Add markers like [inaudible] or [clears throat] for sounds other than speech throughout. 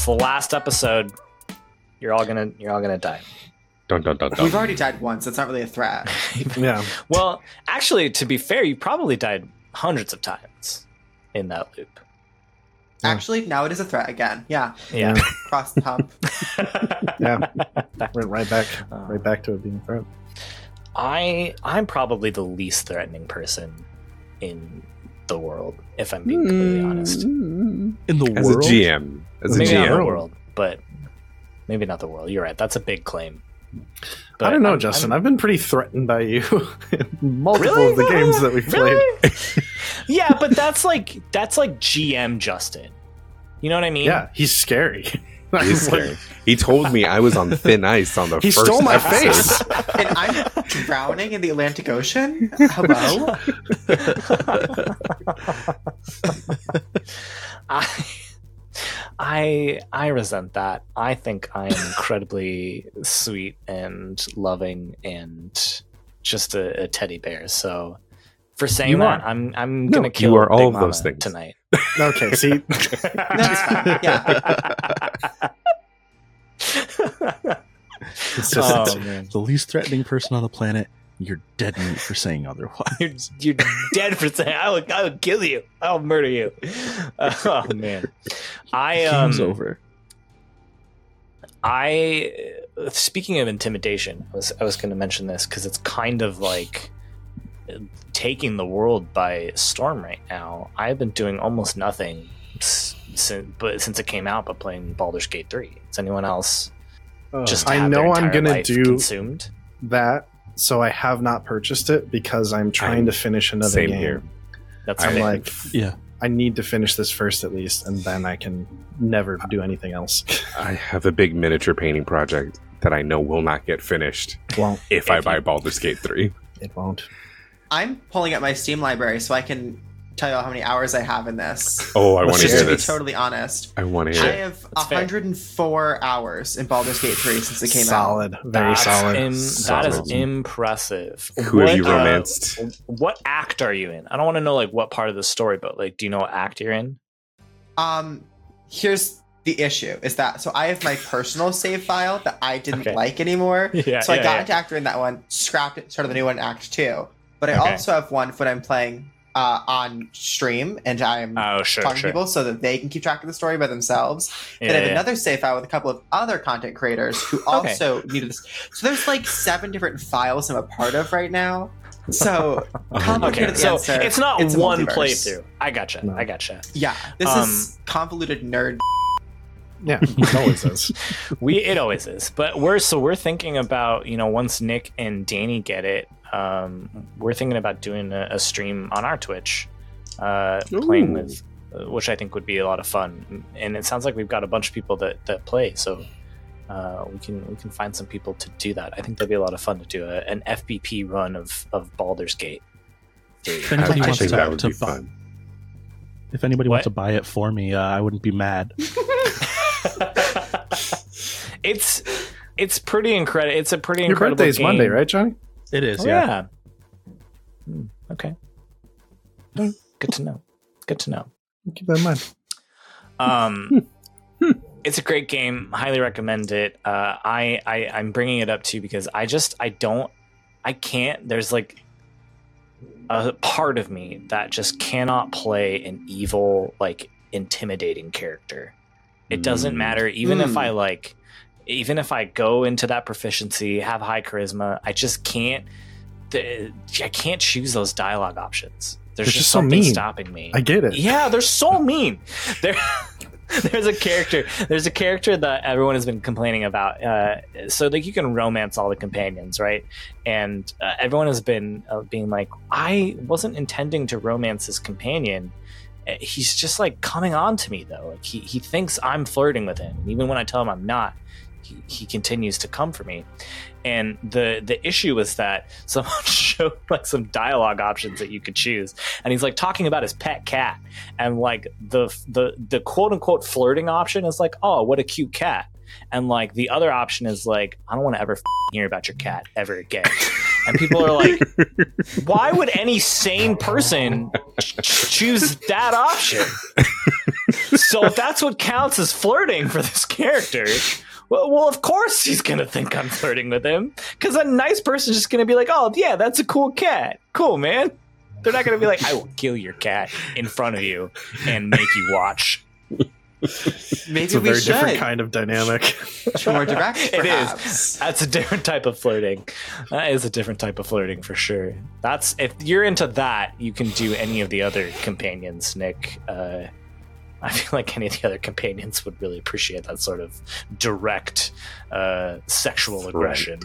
It's the last episode. You're all gonna you're all gonna die. Dun dun dun dun. We've already died once. It's not really a threat. [laughs] Yeah. Well, actually, to be fair, you probably died hundreds of times in that loop. Actually, now it is a threat again. Yeah, Yeah. cross the hump. [laughs] Yeah. Went right back, right back to it being a threat. I I'm probably the least threatening person in the world, if I'm being completely honest. In the world. As world. a GM, as a Maybe not the world, but maybe not the world. You're right. That's a big claim. I don't know, I'm- Justin. i I'm- have been pretty threatened by you in [laughs] multiple Really? of the games that we've played. Really? [laughs] yeah, but that's like that's like GM Justin. You know what I mean? Yeah, he's scary. [laughs] he's scary. He told me I was on thin ice on the He first stole my episode. face. and I'm drowning in the Atlantic Ocean. Hello. I I I resent that. I think I am incredibly sweet and loving and just a, a teddy bear. So for saying You that, are. I'm I'm No, gonna kill you kill are all Big of those things. tonight. [laughs] Okay, see, [laughs] That's fine. Yeah. it's just oh [laughs] man, the least threatening person on the planet. You're dead meat for saying otherwise. you're you're dead for saying I would I would kill you. I'll murder you. oh man, I um Game's over. I speaking of intimidation, I was I was going to mention this because it's kind of like taking the world by storm right now. I've been doing almost nothing since but since it came out, but playing Baldur's Gate three. Is anyone else just? I have their know I'm gonna do consumed. that. So I have not purchased it because I'm trying I'm- to finish another same game. here. That's I'm fair. like, Yeah. I need to finish this first at least, and then I can never do anything else. [laughs] I have a big miniature painting project that I know will not get finished Won't. if I If buy you- Baldur's Gate 3. It won't. I'm pulling up my Steam library so I can tell you how many hours I have in this. Oh, I Let's want to Just hear to be totally honest, I want to I hear it. have That's fair. 104 hours in Baldur's Gate 3 since it came out. solid, very That's solid. im- that is impressive. Who have you uh, romanced? what act are you in? I don't want to know like what part of the story, but like, do you know what act you're in? Um, here's the issue: is that so I have my personal save file that I didn't Okay. like anymore. [laughs] Yeah, so I yeah, got yeah. into Actor in that one, scrapped it, started the new one, Act Two. But I Okay. also have one when I'm playing uh, on stream, and I'm Oh, sure, talking to people so that they can keep track of the story by themselves. Yeah, then I have yeah. another safe file with a couple of other content creators who [laughs] also needed this. So there's like seven different files I'm a part of right now. So [laughs] complicated Okay, so answer. it's not a one multiverse. playthrough. I gotcha. No. I gotcha. Yeah, this Um, is convoluted nerd. Yeah, [laughs] it always is. [laughs] We it always is, but we're so we're thinking about you know once Nick and Danny get it, um, we're thinking about doing a, a stream on our Twitch, uh, playing Ooh. with, uh, which I think would be a lot of fun. And it sounds like we've got a bunch of people that that play, so. Uh, we can we can find some people to do that. I think that'd be a lot of fun to do a, an FBP run of of Baldur's Gate. If I, anybody I wants think to, that would to be buy, fun. if anybody What? wants to buy it for me, uh, I wouldn't be mad. [laughs] [laughs] it's it's pretty incredible. It's a pretty Your incredible. birthday's game. Monday, right, Johnny? It is, Oh, yeah. yeah. Hmm, okay. Hmm, Good to know. Good to know. Keep that in mind. Um, [laughs] it's a great game. Highly recommend it. Uh, I, I I'm bringing it up to you because I just I don't I can't. There's like a part of me that just cannot play an evil like intimidating character. It doesn't Mm. matter even if Mm. I like even if I go into that proficiency, have high charisma, I just can't. I can't choose those dialogue options. There's just, just something mean. stopping me. I get it. Yeah, they're so mean. [laughs] There, there's a character. There's a character that everyone has been complaining about. Uh, so like you can romance all the companions, right? And uh, everyone has been uh, being like, I wasn't intending to romance this companion. Uh, He's just like coming on to me though. Like he he thinks I'm flirting with him, even when I tell him I'm not, he, he continues to come for me. And the the issue was that [laughs] someone showed like some dialogue options that you could choose, and he's like talking about his pet cat, and like the the the quote unquote flirting option is like, oh, what a cute cat, and like the other option is like, I don't want to ever f- hear about your cat ever again. [laughs] And people are like, [laughs] why would any sane person ch- choose that option? so if that's what counts as flirting for this character, well, well of course he's gonna think I'm flirting with him. Because a nice person's just gonna be like, "Oh, yeah, that's a cool cat. Cool, man." They're not gonna be like, "I will kill your cat in front of you and make you watch." [laughs] Maybe It's a we very should. different kind of dynamic. More direct, [laughs] It is. That's a different type of flirting. That is a different type of flirting for sure. That's if you're into that, you can do any of the other companions, Nick. Uh, I feel like any of the other companions would really appreciate that sort of direct uh, sexual Threat. aggression.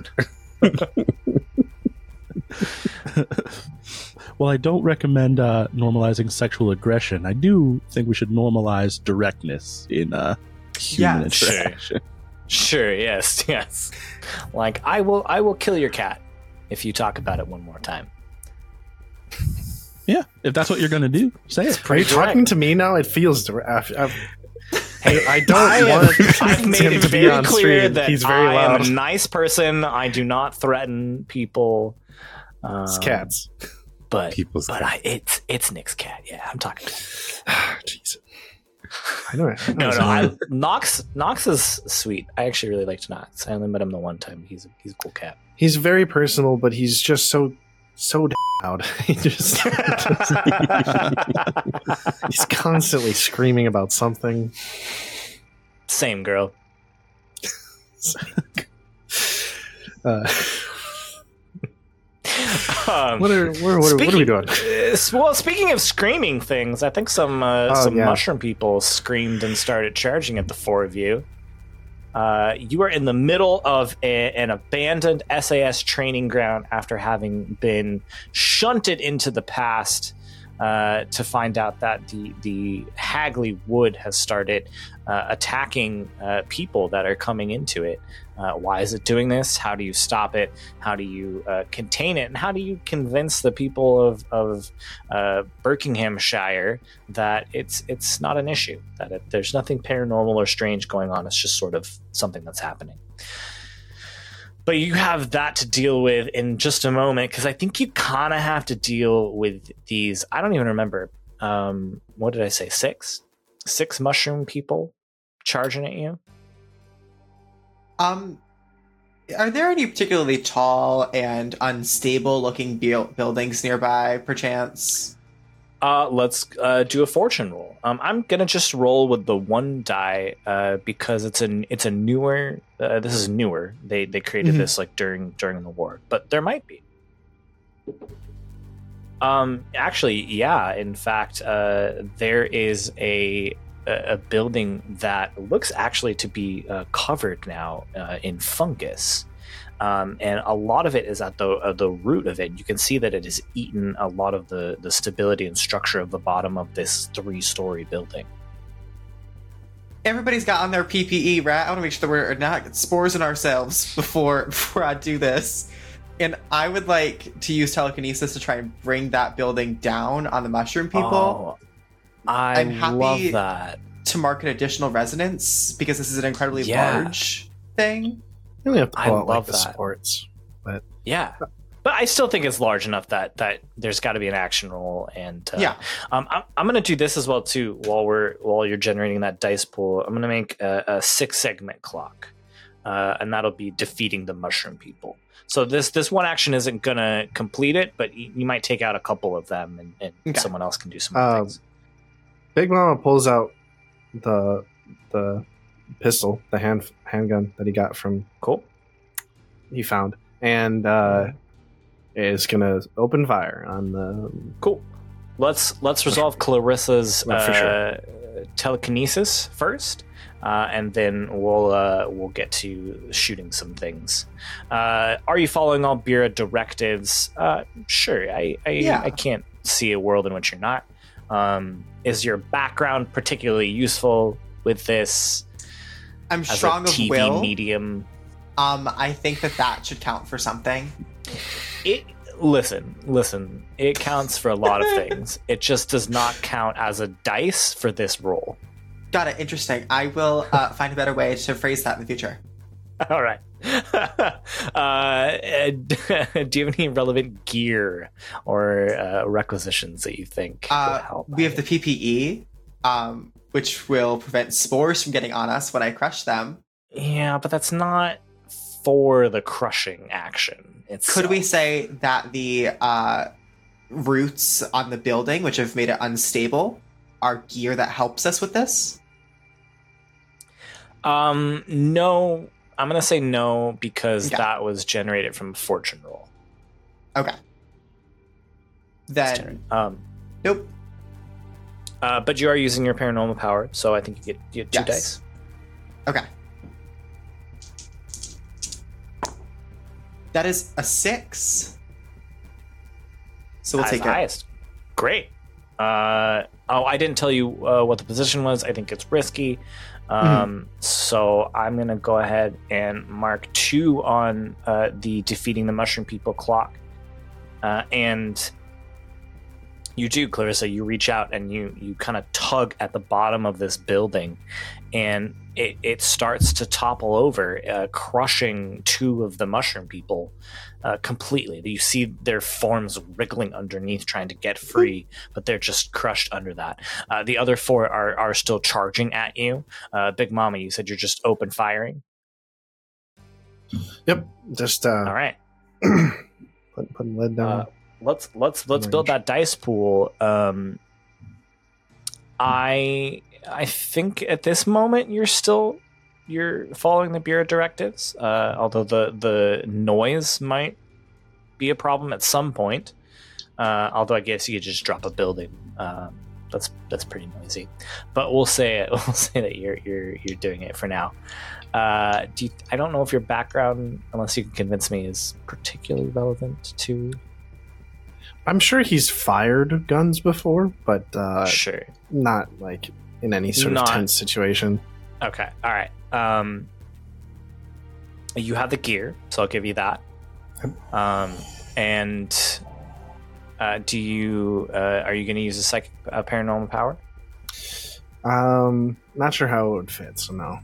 [laughs] Well, I don't recommend uh, normalizing sexual aggression. I do think we should normalize directness in uh, human Yes. Sure. interaction. [laughs] Sure, yes, [laughs] yes. Like I will, I will kill your cat if you talk about it one more time. Yeah, if that's what you're going to do, say it. Are you direct. talking to me now? It feels direct. I've- Hey, I don't I have, want [laughs] I've made him it to be very on clear stream. that He's very I loud. am a nice person. I do not threaten people. Um, It's cats. But People's but I, it's it's Nick's cat. Yeah, I'm talking. [sighs] Jesus. I know. I No, know no, I, Knox Knox is sweet. I actually really liked Knox. I only met him the one time. He's a, he's a cool cat. He's very personal, but he's just so so loud. [laughs] he just [laughs] he's constantly screaming about something. Same girl. [laughs] Uh, Um, what are what are, are, what are we doing? Uh, well, speaking of screaming things, I think some uh, Oh, some yeah. mushroom people screamed and started charging at the four of you. Uh, you are in the middle of a, an abandoned SAS training ground after having been shunted into the past uh, to find out that the the Hagley Wood has started uh, attacking uh, people that are coming into it. Uh, why is it doing this? How do you stop it? How do you uh, contain it? And how do you convince the people of, of Buckinghamshire that it's it's not an issue, that it, there's nothing paranormal or strange going on. It's just sort of something that's happening. But you have that to deal with in just a moment because I think you kind of have to deal with these. I don't even remember. Um, what did I say? Six, six mushroom people charging at you. Um, are there any particularly tall and unstable looking buildings nearby, perchance? Uh, let's uh, do a fortune roll. Um, I'm gonna just roll with the one die uh, because it's a it's a newer. Uh, this is newer. They they created Mhm. this like during during the war, but there might be. Um, actually, yeah. In fact, uh, there is a a building that looks actually to be uh, covered now uh, in fungus. Um, and a lot of it is at the uh, the root of it. You can see that it has eaten a lot of the the stability and structure of the bottom of this three story building. Everybody's got on their PPE, right? I want to make sure that we're not spores in ourselves before [laughs] before I do this. And I would like to use telekinesis to try and bring that building down on the mushroom people Oh, I I'm happy- love that. to mark an additional resonance because this is an incredibly Yeah. large thing. You only have to I pull out like love the that. but Yeah, but I still think it's large enough that that there's got to be an action roll. And uh, Yeah. um, I'm, I'm gonna do this as well too. While we're while you're generating that dice pool, I'm gonna make a, a six segment clock, uh, and that'll be defeating the mushroom people. So this this one action isn't gonna complete it, but you, you might take out a couple of them, and, and Okay. someone else can do some Um, things. Big Mama pulls out the the pistol, the hand handgun that he got from Cool. he found, and uh, is gonna open fire on the. Cool. Let's let's resolve Clarissa's uh, telekinesis first, uh, and then we'll uh, we'll get to shooting some things. Uh, are you following all Bureau directives? Uh, sure. I I, Yeah. I can't see a world in which you're not. Um, is your background particularly useful with this I'm as strong a of TV will. medium? Um, I think that that should count for something. It listen, listen. It counts for a lot of things. [laughs] It just does not count as a dice for this roll. Got it. Interesting. I will uh, find a better way to phrase that in the future. All right. [laughs] uh, [laughs] do you have any relevant gear or uh, requisitions that you think Uh, would help? we have the PPE, um, which will prevent spores from getting on us when I crush them. Yeah, but that's not for the crushing action. It's Could we say that the uh, roots on the building, which have made it unstable, are gear that helps us with this? Um, no. I'm gonna say no because Okay. that was generated from a fortune roll. Okay. Then, Um, nope. Uh, but you are using your paranormal power, so I think you get, you get two Yes. dice. Okay. That is a six. So we'll take it. highest. Great. Uh, oh, I didn't tell you uh, what the position was. I think it's risky. Mm-hmm. Um, So I'm going to go ahead and mark two on uh, the defeating the mushroom people clock. Uh, and you do, Clarissa. You reach out and you, you kind of tug at the bottom of this building, and it, it starts to topple over, uh, crushing two of the mushroom people uh, completely. You see their forms wriggling underneath, trying to get free, but they're just crushed under that. Uh, the other four are are still charging at you. Uh, Big Mama, you said you're just open firing. Yep. Just uh, All right, put, [clears throat] putting lid down. Let's let's let's Range. build that dice pool. Um, I I think at this moment you're still you're following the bureau directives. Uh, although the the noise might be a problem at some point. Uh, although I guess you could just drop a building. Um, that's that's pretty noisy. But we'll say it. [laughs] we'll say that you're you're you're doing it for now. Uh, do you, I don't know if your background, unless you can convince me, is particularly relevant to. I'm sure he's fired guns before, but uh, sure. not like in any sort Not- of tense situation. Okay. All right. Um, you have the gear, so I'll give you that. Um, and uh, do you uh, are you going to use a psychic uh, paranormal power? Um, not sure how it would fit. So no.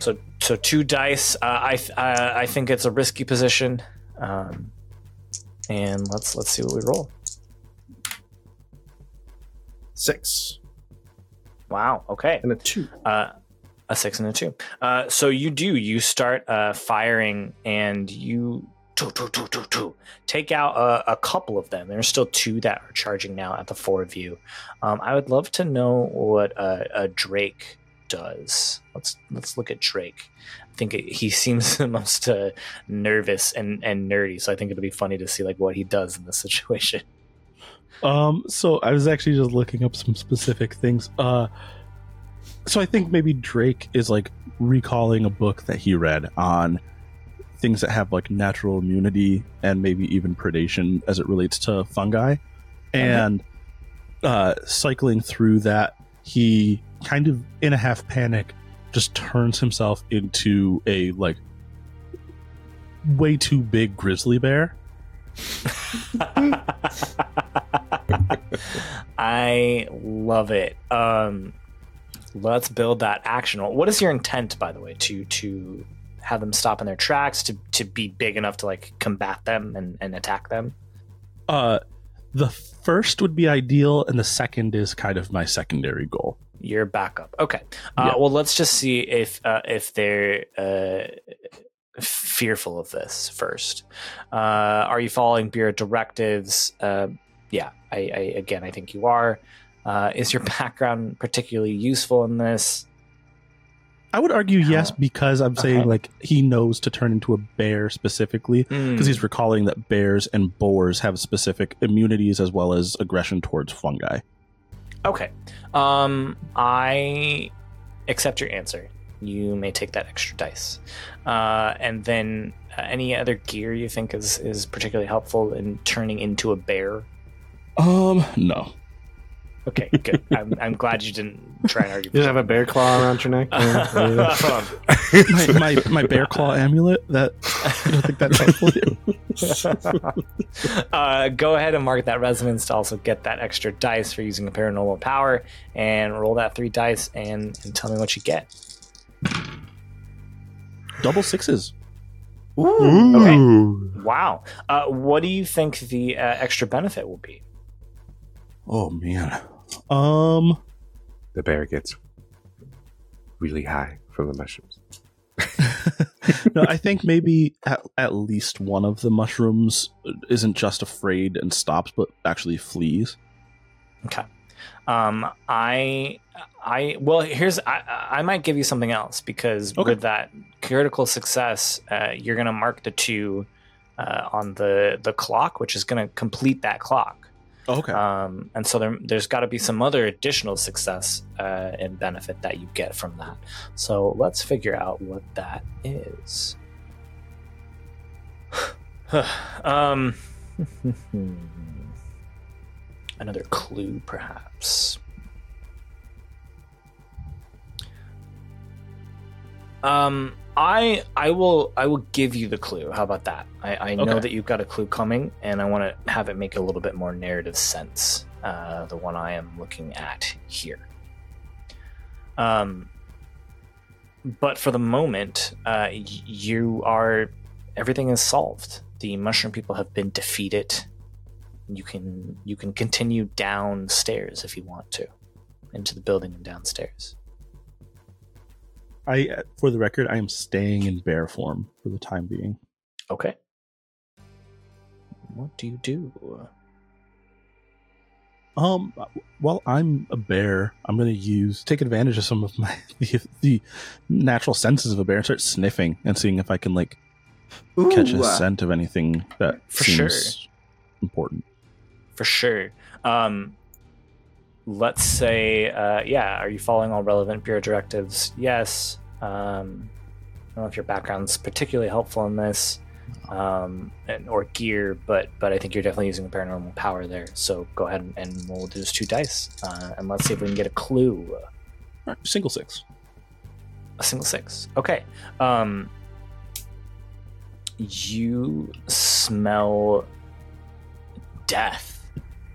So so two dice. Uh, I th- uh, I think it's a risky position. Um, and let's let's see what we roll. Six Wow. Okay. and a two. Uh, a six and a two. Uh, so you do. You start uh, firing, and you two, two, two, two, two, take out a, a couple of them. There's still two that are charging now at the four of you. Um, I would love to know what a, a Drake does. Let's let's look at Drake. I think it, he seems [laughs] the most uh, nervous and, and nerdy, so I think it'll be funny to see like what he does in this situation. Um, so I was actually just looking up some specific things. Uh, so I think maybe Drake is like recalling a book that he read on things that have like natural immunity and maybe even predation as it relates to fungi. And uh, cycling through that, he kind of in a half panic just turns himself into a like way too big grizzly bear. [laughs] I love it. Um, let's build that action. What is your intent, by the way, to to have them stop in their tracks, to to be big enough to like combat them and, and attack them? Uh, the first would be ideal, and the second is kind of my secondary goal. Your backup. Okay. Uh, Yeah. Well, let's just see if uh, if they're uh, fearful of this first. Uh, are you following bureau directives? Uh, yeah. I, I again, I think you are. Uh, is your [laughs] background particularly useful in this? I would argue yes because I'm saying okay. like he knows to turn into a bear specifically because he's recalling that bears and boars have specific immunities as well as aggression towards fungi. Okay. Um, I accept your answer. You may take that extra dice. Uh, and then uh, any other gear you think is, is particularly helpful in turning into a bear? Um, no. Okay, good. [laughs] I'm, I'm glad you didn't try and argue. You have a bear claw around your neck. Yeah, [laughs] there my, my my bear claw amulet that I don't think that's helpful? [laughs] uh, go ahead and mark that resonance to also get that extra dice for using a paranormal power and roll that three dice and, and tell me what you get. Double sixes. Okay. Wow. Uh, what do you think the uh, extra benefit will be? Oh man. Um The bear gets really high from the mushrooms. [laughs] no, I think maybe at, at least one of the mushrooms isn't just afraid and stops, but actually flees. Okay. Um, I, I, well, here's, I, I might give you something else because Okay. with that critical success, uh, you're going to mark the two uh, on the, the clock, which is going to complete that clock. Okay. Um, and so there, there's got to be some other additional success uh, and benefit that you get from that. So let's figure out what that is. [sighs] um, [laughs] another clue, perhaps. Um, I I will I will give you the clue. How about that? I, I know Okay. that you've got a clue coming, and I want to have it make a little bit more narrative sense. Uh, the one I am looking at here. Um, but for the moment, uh, you are everything is solved. The mushroom people have been defeated. You can you can continue downstairs if you want to, into the building and downstairs. I, uh, for the record, I am staying in bear form for the time being. Okay. What do you do? Um, well, I'm a bear. I'm going to use take advantage of some of my [laughs] the, the natural senses of a bear and start sniffing and seeing if I can like catch a uh, scent of anything that For seems sure. important. For sure. Um, let's say, uh, yeah, are you following all relevant bureau directives? Yes. Um, I don't know if your background's particularly helpful in this, um, and, or gear, but but I think you're definitely using a paranormal power there. So go ahead and, and roll those two dice, uh, and let's see if we can get a clue. All right, single six. A single six. Okay. Um, you smell death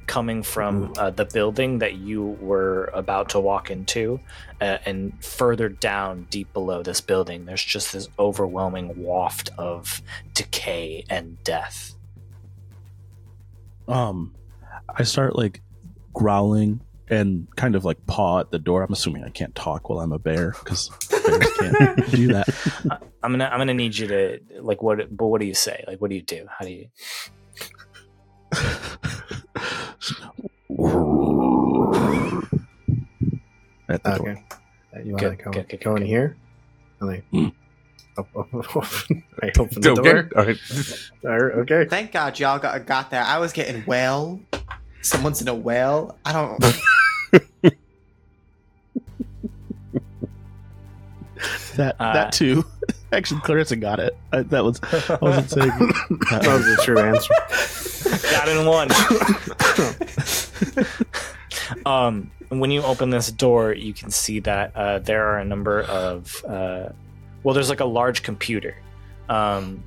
coming from uh, the building that you were about to walk into, uh, and further down, deep below this building, there's just this overwhelming waft of decay and death. Um, I start like growling and kind of like paw at the door. I'm assuming I can't talk while I'm a bear because bears can't [laughs] do that. I'm gonna I'm gonna need you to like what but what do you say? Like what do you do? How do you [laughs] [laughs] at the. Okay. Uh, You want to go, good, good, go good, in good. here? And like, Hmm. op- op- open- I open the Okay. door. All right. Or- Okay. Thank God y'all got, got that. I was getting well. Someone's in a well. I don't. [laughs] That Uh, that too. [laughs] Actually, Clarissa got it. I, that was I wasn't saying. that was the true answer. Got in one? um, when you open this door, you can see that uh, there are a number of uh, well, there's like a large computer. Um,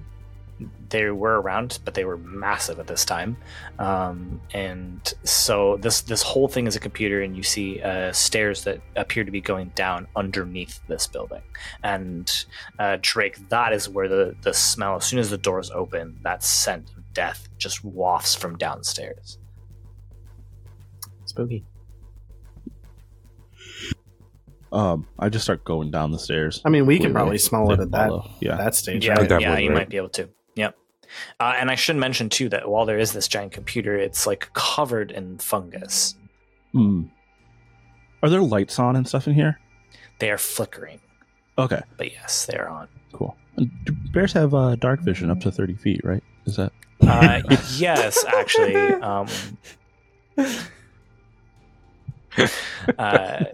they were around, but they were massive at this time, um, and so this this whole thing is a computer, and you see uh, stairs that appear to be going down underneath this building. And uh, Drake, that is where the the smell. As soon as the doors open, that scent death just wafts from downstairs. Spooky. Um, I just start going down the stairs. I mean, we Wait, can probably smell it at that follow. Yeah. that stage. Yeah, right? definitely, yeah, you right? might be able to. Yep. Uh, and I should mention too that while there is this giant computer, it's like covered in fungus. Hmm. Are there lights on and stuff in here? They are flickering, Okay, but yes, they are on. cool. And do bears have uh, dark vision up to thirty feet, right? Is that Uh, [laughs] yes, actually. Um, [laughs] uh,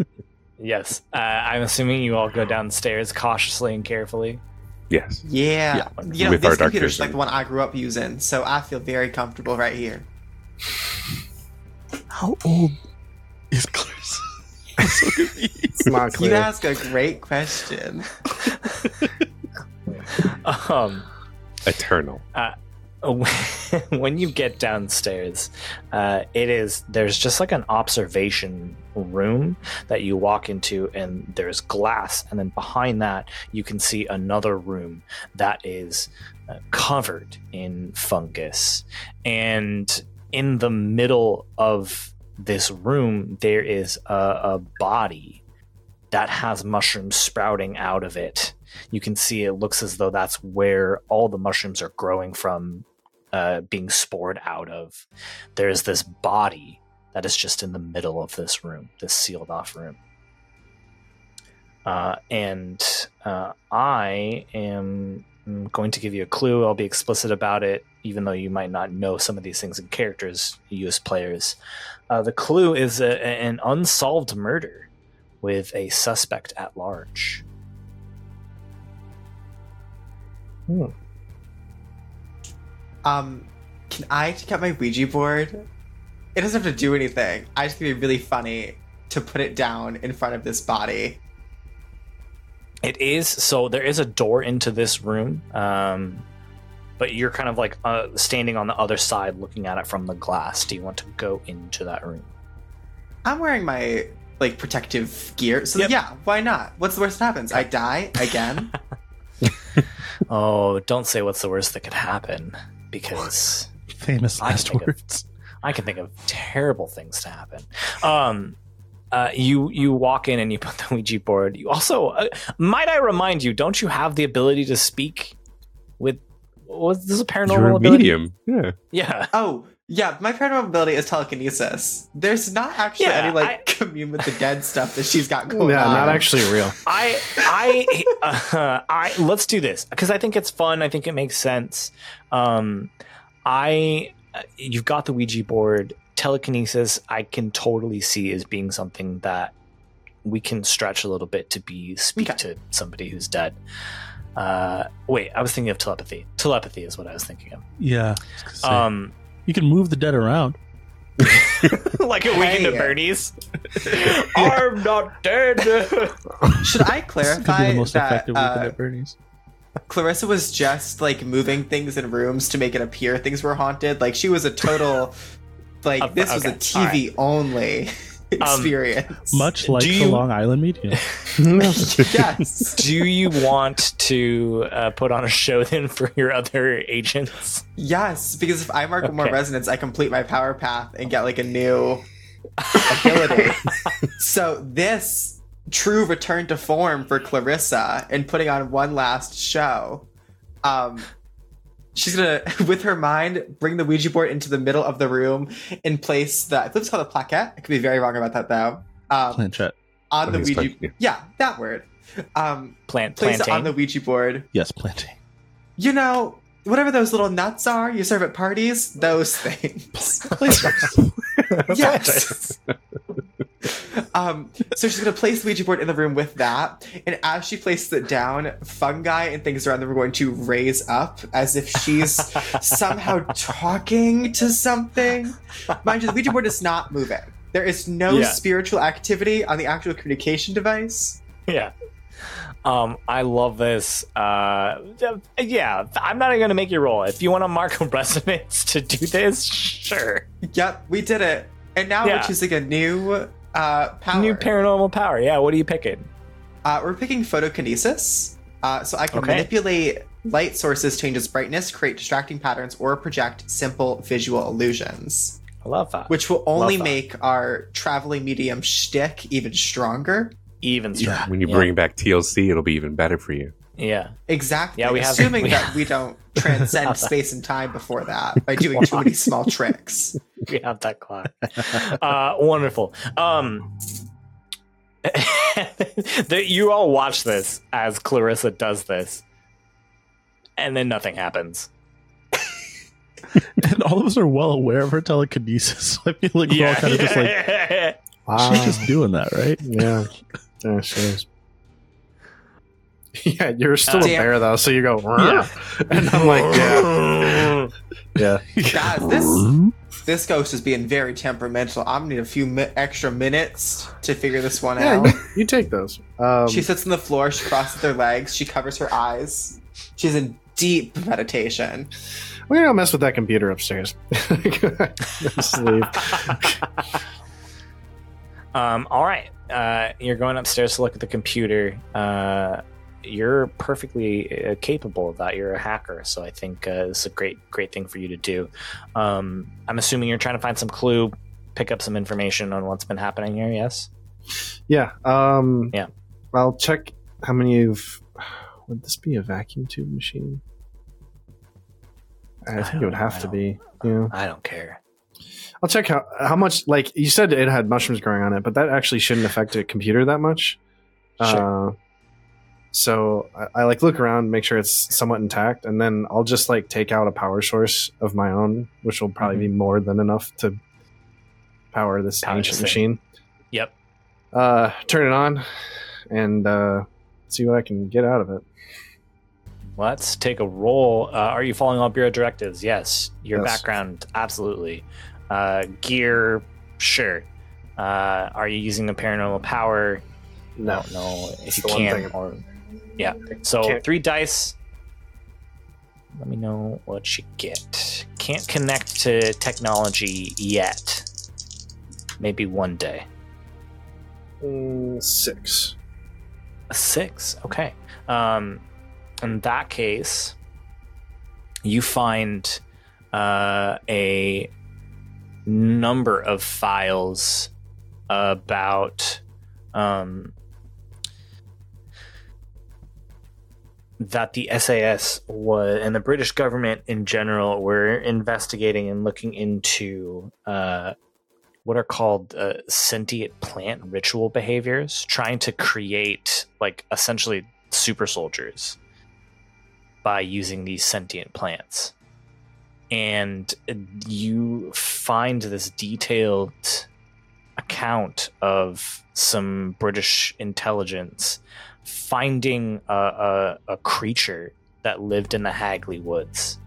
yes, uh, I'm assuming you all go downstairs cautiously and carefully. Yes. Yeah. You know, With this dark computer's vision. like the one I grew up using, so I feel very comfortable right here. how old is Clarissa? [laughs] I'm so confused. It's not You ask a great question. Um, Eternal. [laughs] when you get downstairs, uh, it is there's just like an observation room that you walk into, and there's glass, and then behind that you can see another room that is uh, covered in fungus, and in the middle of this room, there is a, a body that has mushrooms sprouting out of it. You can see it looks as though that's where all the mushrooms are growing from, uh, being spored out of. There's this body that is just in the middle of this room, this sealed off room. Uh, and uh, I am mm, going to give you a clue. I'll be explicit about it, even though you might not know some of these things in characters you as players. Uh, the clue is a, an unsolved murder with a suspect at large. Um, can I take out my Ouija board? It doesn't have to do anything. I just think it'd be really funny to put it down in front of this body. It is so. There is a door into this room, um, but you're kind of like uh, standing on the other side, looking at it from the glass. Do you want to go into that room? I'm wearing my like protective gear, so Yep. yeah, why not? What's the worst that happens? I [laughs] die again. [laughs] Oh, don't say what's the worst that could happen, because [laughs] Famous I last of- words. I can think of terrible things to happen. Um, uh, you you walk in and you put the Ouija board. You also uh, might I remind you, don't you have the ability to speak with? Was this a paranormal You're a ability? medium. Yeah. Yeah. oh, yeah, my paranormal ability is telekinesis. There's not actually Yeah, any like I- commune with the dead stuff that she's got [laughs] going on. yeah, on. not actually real. I I uh, I let's do this because I think it's fun. I think it makes sense. Um, I uh, you've got the Ouija board telekinesis. I can totally see as being something that we can stretch a little bit to be speak Okay. to somebody who's dead. Uh, wait, I was thinking of telepathy. Telepathy is what I was thinking of. Yeah. I say, Um, you can move the dead around. [laughs] like a weekend at Hey. Bernie's. [laughs] I'm not dead. Should I [laughs] This could be clarify the most that effective weekend uh, at Bernie's. Clarissa was just like moving things in rooms to make it appear things were haunted? Like she was a total, like Uh, this was a okay, TV only [laughs] experience. Much like do the Long Island Medium. [laughs] yes. Do you want to uh, put on a show then for your other agents? Yes, because if I mark one more Okay. resonance, I complete my power path and get like a new ability. [laughs] so this true return to form for Clarissa and putting on one last show. Um she's gonna [laughs] with her mind bring the Ouija board into the middle of the room and place the I believe it's called a plaquette. I could be very wrong about that though. Um Planchette. on I the Ouija plaque- yeah, that word. Um Plant place it on the Ouija board Yes, plantain. you know, whatever those little nuts are you serve at parties, those things. [laughs] yes. [laughs] um, so she's gonna place the Ouija board in the room with that, and as she places it down, fungi and things around them are going to raise up as if she's [laughs] somehow talking to something. Mind you, the Ouija board is not moving. There is no Yeah. spiritual activity on the actual communication device. yeah. Um, I love this. Uh, yeah, I'm not even gonna make you roll. If you want to mark [laughs] a resonance to do this, sure. Yep, we did it. And now Yeah. we're choosing a new uh, power. New paranormal power. Yeah. What are you picking? Uh, we're picking photokinesis. Uh, so I can Okay. manipulate light sources, change its brightness, create distracting patterns, or project simple visual illusions, I love that. which will only make our traveling medium shtick even stronger. Even stronger. When you Yeah. bring back TLC, it'll be even better for you. Yeah. Exactly. Yeah, we have- Assuming we that have- we don't transcend [laughs] space and time before that by doing too many small tricks. [laughs] we have that clock. uh, wonderful. Um, [laughs] that you all watch this as Clarissa does this, and then nothing happens. And all of us are well aware of her telekinesis. So I feel like we're all kind of just like, Wow. she's just doing that, right? yeah. Yeah, she is. [laughs] Yeah, you're still a bear though, so you go. Yeah. [laughs] and I'm like, yeah, [laughs] yeah. Guys, this this ghost is being very temperamental. I'm gonna need a few mi- extra minutes to figure this one Yeah, out. you, you take those. Um, She sits on the floor, she crosses her legs, she covers her eyes. She's in deep meditation. we're gonna mess with that computer upstairs. Just leave. Um, all right. Uh, you're going upstairs to look at the computer. Uh, you're perfectly uh, capable of that. You're a hacker, so I think uh, it's a great, great thing for you to do. Um, I'm assuming you're trying to find some clue pick up some information on what's been happening here. Yes. Yeah. Um, Yeah. I'll check how many you've. [sighs] Would this be a vacuum tube machine? I I think it would have to be. Yeah. I don't care. I'll check how how much. Like you said, it had mushrooms growing on it, but that actually shouldn't affect a computer that much. Sure. Uh, so I, I like look around, make sure it's somewhat intact, and then I'll just like take out a power source of my own, which will probably be more than enough to power this Power ancient machine. Yep. Uh, turn it on, and uh, see what I can get out of it. Let's take a roll. Uh, are you following all bureau directives? Yes. Your Yes. background, absolutely. Uh, gear, sure. Uh, are you using the paranormal power? No, don't if you can or yeah. So Can't- three dice. Let me know what you get. Can't connect to technology yet. Maybe one day. Mm, six. A six. Okay. Um, in that case, you find uh, a number of files about um, that the SAS was and the British government in general were investigating and looking into uh, what are called uh, sentient plant ritual behaviors, trying to create like essentially super soldiers by using these sentient plants. And you find this detailed account of some British intelligence finding a, a, a creature that lived in the Hagley Woods.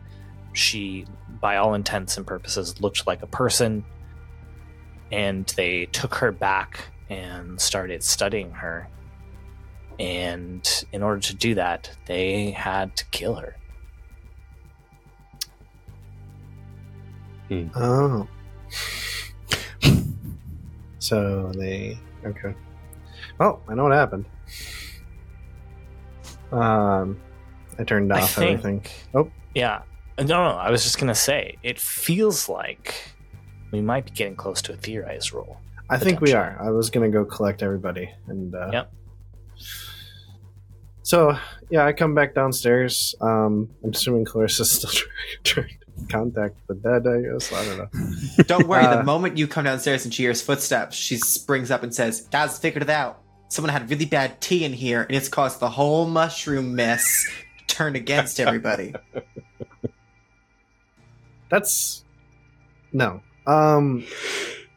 She, by all intents and purposes, looked like a person, and they took her back and started studying her. And in order to do that, they had to kill her. Oh. so they okay. Well, I know what happened. Um, I turned I off think, everything. Oh. yeah. No, no, I was just gonna say it feels like we might be getting close to a theorized roll. I think we are. I was gonna go collect everybody, and uh, Yep. So yeah, I come back downstairs. Um, I'm assuming Clarissa's still trying, [laughs] trying to contact the dead. I guess I don't know. [laughs] Don't worry, Uh, the moment you come downstairs and she hears footsteps, she springs up and says, Guys, figured it out. Someone had really bad tea in here, and it's caused the whole mushroom mess to turn against everybody. [laughs] That's no. Um,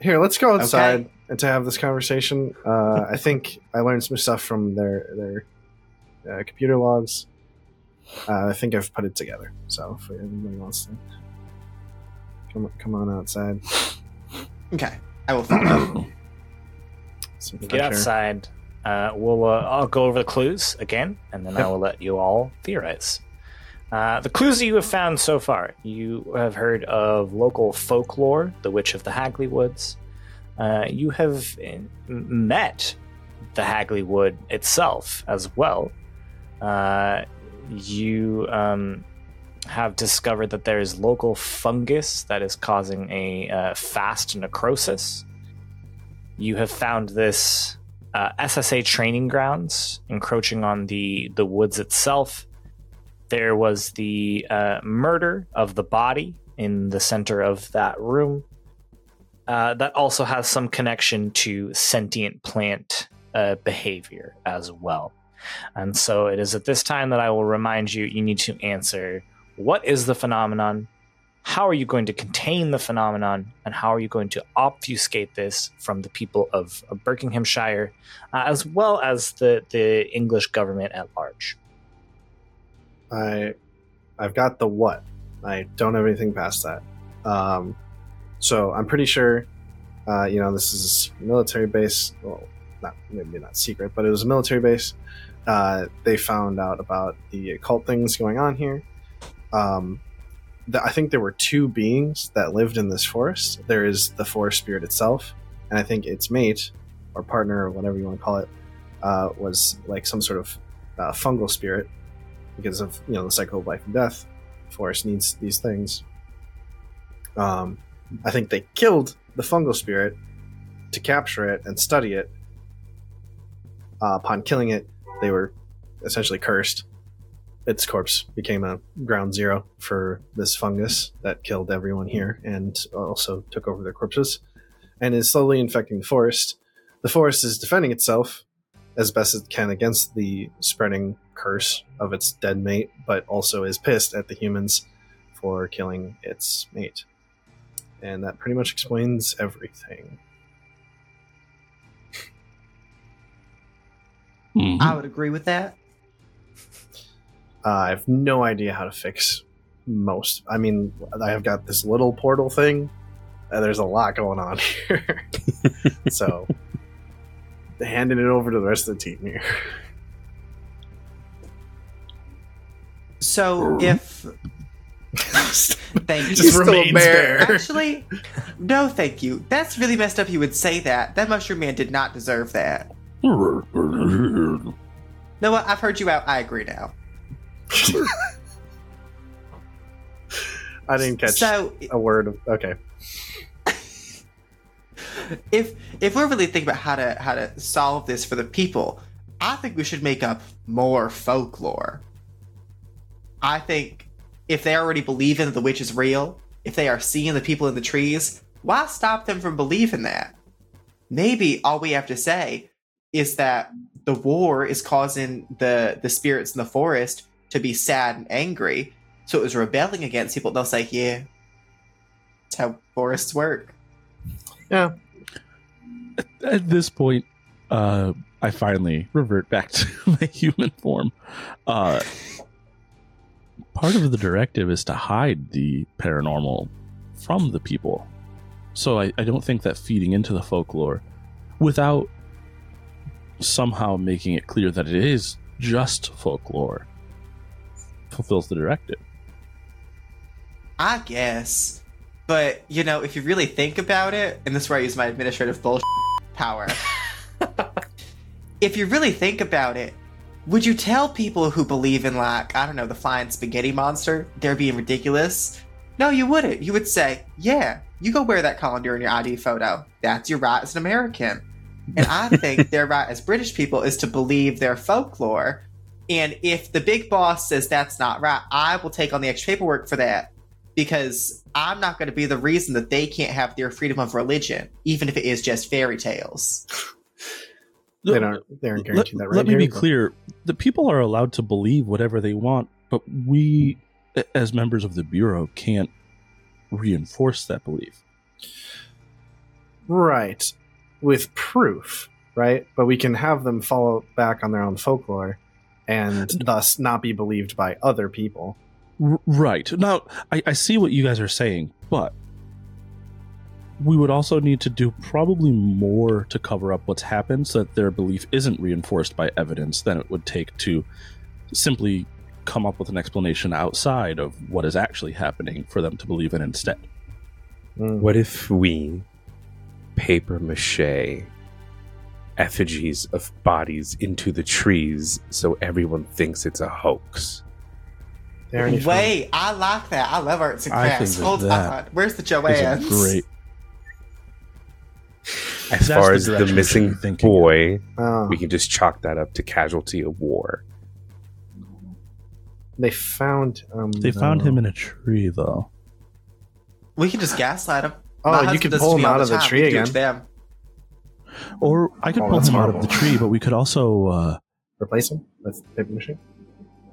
here, let's go outside Okay. and to have this conversation. Uh, I think I learned some stuff from their their uh, computer logs. Uh, I think I've put it together. So if anybody wants to come come on outside, Okay, I will follow. [coughs] some Get outside. Uh, we'll uh, I'll go over the clues again, and then I will let you all theorize. Uh, the clues that you have found so far, you have heard of local folklore, the Witch of the Hagley Woods. Uh, you have uh, met the Hagley Wood itself as well. You um, have discovered that there is local fungus that is causing a uh, fast necrosis. You have found this uh, SSA training grounds encroaching on the the woods itself. There was the uh, murder of the body in the center of that room. Uh, that also has some connection to sentient plant uh, behavior as well. And so it is at this time that I will remind you you need to answer what is the phenomenon? How are you going to contain the phenomenon? And how are you going to obfuscate this from the people of, of Buckinghamshire, uh, as well as the, the English government at large? I I've got the what. I don't have anything past that. Um, so I'm pretty sure, uh, you know, this is military base. Well, not maybe not secret, but it was a military base. Uh, they found out about the occult things going on here. Um, the, I think there were two beings that lived in this forest. There is the forest spirit itself, and I think its mate or partner or whatever you want to call it uh, was like some sort of uh, fungal spirit because of you know the cycle of life and death. Forest needs these things. Um, I think they killed the fungal spirit to capture it and study it. Uh, upon killing it, they were essentially cursed. Its corpse became a ground zero for this fungus that killed everyone here and also took over their corpses and is slowly infecting the forest. The forest is defending itself as best it can against the spreading curse of its dead mate, but also is pissed at the humans for killing its mate. And that pretty much explains everything. Mhm. I would agree with that. Uh, I have no idea how to fix most. I mean, I have got this little portal thing. And there's a lot going on [laughs] here. [laughs] so, handing it over to the rest of the team here. So if [laughs] thank you. Just remains there. Actually, no, thank you. That's really messed up. You would say that. That mushroom man did not deserve that. No, what? I've heard you out. I agree now. I didn't catch So a word. Of, okay. if if we're really thinking about how to how to solve this for the people, I think we should make up more folklore. I think if they already believe in the witch is real, if they are seeing the people in the trees, why stop them from believing that? Maybe all we have to say is that the war is causing the the spirits in the forest to be sad and angry, so it was rebelling against people. They'll say, "Yeah, that's how forests work." Yeah. At this point, uh, I finally revert back to [laughs] my human form. Uh, part of the directive is to hide the paranormal from the people. So I, I don't think that feeding into the folklore without somehow making it clear that it is just folklore fulfills the directive. I guess. But, you know, if you really think about it, and this is where I use my administrative bullshit power. [laughs] if you really think about it, would you tell people who believe in, like, I don't know, the flying spaghetti monster, they're being ridiculous? No, you wouldn't. You would say, yeah, you go wear that colander in your ID photo. That's your right as an American. And I [laughs] think their right as British people is to believe their folklore. And if the big boss says that's not right, I will take on the extra paperwork for that because I'm not going to be the reason that they can't have their freedom of religion, even if it is just fairy tales. They don't. They aren't let, that right let me here, be but- clear the people are allowed to believe whatever they want but we as members of the bureau can't reinforce that belief Right. With proof, right? But we can have them follow back on their own folklore and thus not be believed by other people. R- right now I, I see what you guys are saying but we would also need to do probably more to cover up what's happened so that their belief isn't reinforced by evidence than it would take to simply come up with an explanation outside of what is actually happening for them to believe in instead. What if we paper mache effigies of bodies into the trees so everyone thinks it's a hoax? They already found- Wait, I like that. I love arts and I crafts. Hold that on. Where's the It's a Joanne's? great As That's far as the direction missing be boy, Oh, we can just chalk that up to casualty of war. they found. Um, They found no. him in a tree, though. We can just gaslight him. Oh, you husband could pull him me all out of the time. tree We can do it again. to them. Or I could Oh, pull that's him out of the tree, but we could also uh, Replace him with paper machine.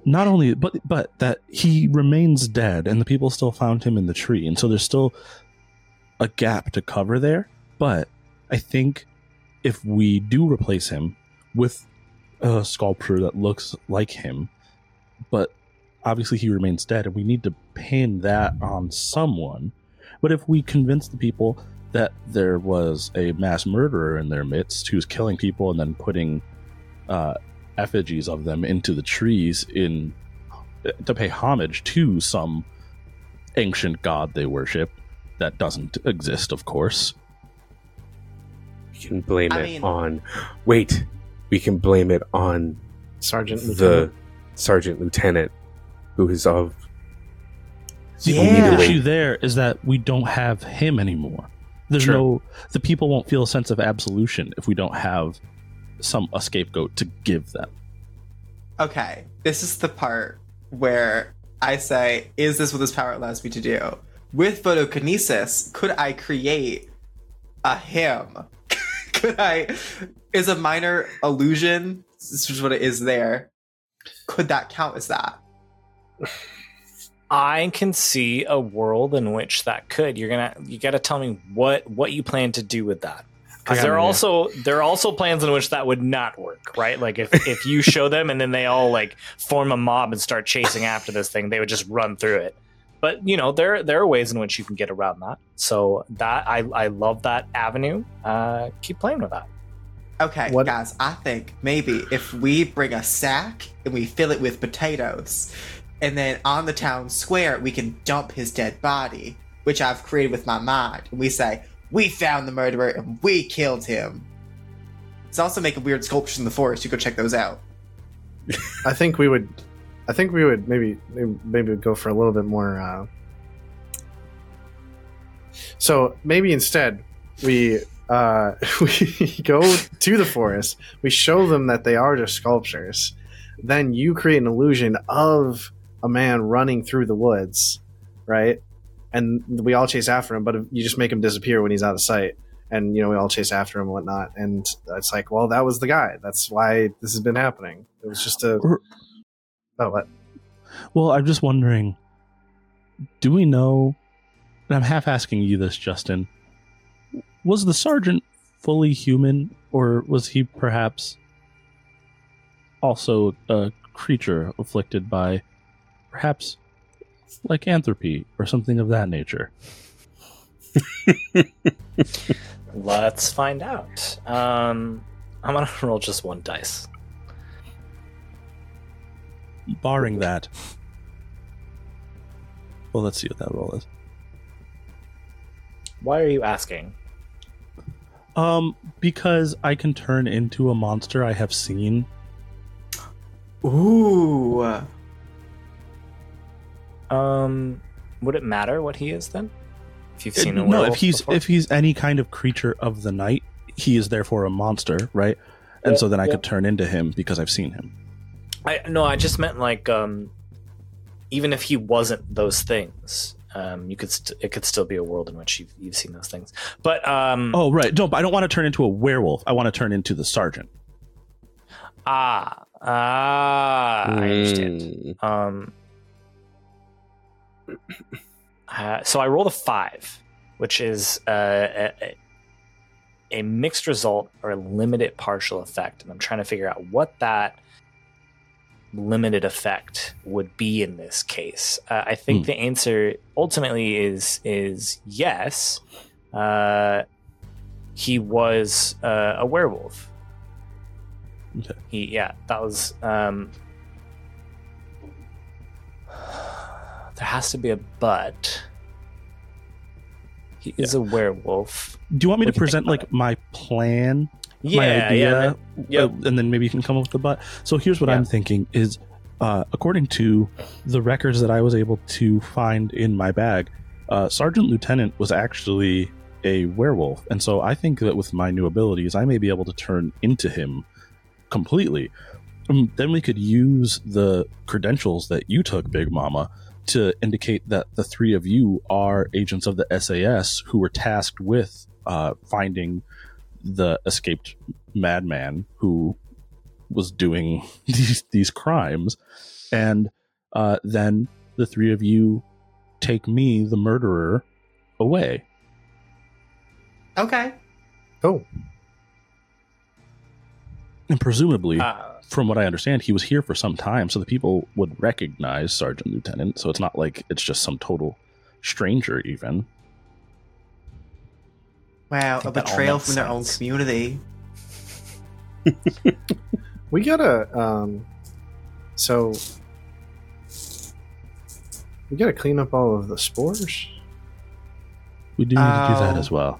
not only, but but that he remains dead, and the people still found him in the tree, and so there's still a gap to cover there. But I think if we do replace him with a sculpture that looks like him, but obviously he remains dead, and we need to pin that on someone. But if we convince the people that there was a mass murderer in their midst who's killing people and then putting uh, effigies of them into the trees in to pay homage to some ancient god they worship that doesn't exist, of course. We can blame I it mean- on. Wait, we can blame it on Sergeant. the Lieutenant. sergeant lieutenant who is of. The Yeah. only issue there is that we don't have him anymore. There's True. no the people won't feel a sense of absolution if we don't have some a scapegoat to give them. Okay, this is the part where I say, is this what this power allows me to do? With photokinesis, could I create a him? [laughs] could I, is a minor illusion, this is what it is there, could that count as that? I can see a world in which that could. You're gonna you got to tell me what what you plan to do with that. Because there are an idea. also there are also plans in which that would not work, right? Like if [laughs] if you show them and then they all like form a mob and start chasing after this thing, they would just run through it. But you know there there are ways in which you can get around that. So that I I love that avenue. Uh, keep playing with that. Okay, What- guys, I think maybe if we bring a sack and we fill it with potatoes, and then on the town square we can dump his dead body, which I've created with my mind, and we say, We found the murderer and we killed him. It's also making weird sculptures in the forest. You go check those out. [laughs] I think we would. I think we would maybe maybe, go for a little bit more. Uh, so maybe instead we uh, [laughs] we go to the forest. We show them that they are just sculptures. Then you create an illusion of a man running through the woods, right? And we all chase after him, but you just make him disappear when he's out of sight. And you know we all chase after him and whatnot. And it's like, well, that was the guy. That's why this has been happening. It was just a Oh, what? Well, I'm just wondering do we know and I'm half asking you this, Justin. Was the sergeant fully human or was he perhaps also a creature afflicted by perhaps lycanthropy or something of that nature? [laughs] Let's find out. Um, I'm gonna [laughs] roll just one dice. Barring that. Well, let's see what that roll is. Why are you asking? Um, because I can turn into a monster I have seen. Ooh. Um, would it matter what he is then? If you've seen a Uh, no, if he's before? if he's any kind of creature of the night, he is therefore a monster, right? And so then I Yeah. could turn into him because I've seen him. I no, I just meant like um, even if he wasn't those things, um, you could st- it could still be a world in which you've, you've seen those things. But um, Oh, right. No, but I don't want to turn into a werewolf. I want to turn into the sergeant. ah ah, I understand. Mm. Um, uh, so I rolled a five, which is uh, a, a- mixed result or a limited partial effect, and I'm trying to figure out what that limited effect would be in this case. Uh, I think Hmm. the answer ultimately is is yes. Uh, he was uh, a werewolf. Okay. He yeah, that was um, there has to be a but. He is a werewolf. Do you want me What to do you think present like my plan, Yeah, my idea, yeah. Yep. uh, and then maybe you can come up with the but? So here's what Yeah. I'm thinking: is uh, according to the records that I was able to find in my bag, uh, Sergeant Lieutenant was actually a werewolf, and so I think that with my new abilities, I may be able to turn into him completely. Um, then we could use the credentials that you took, Big Mama, to indicate that the three of you are agents of the SAS who were tasked with uh, finding the escaped madman who was doing [laughs] these these crimes, and uh, then the three of you take me, the murderer, away. Okay. Oh, And presumably, Uh, from what I understand, he was here for some time, so the people would recognize Sergeant Lieutenant. So it's not like it's just some total stranger, even. Wow, a think that all betrayal makes from their own community. [laughs] we gotta. Um, so we gotta clean up all of the spores. We do need to do that Oh. as well.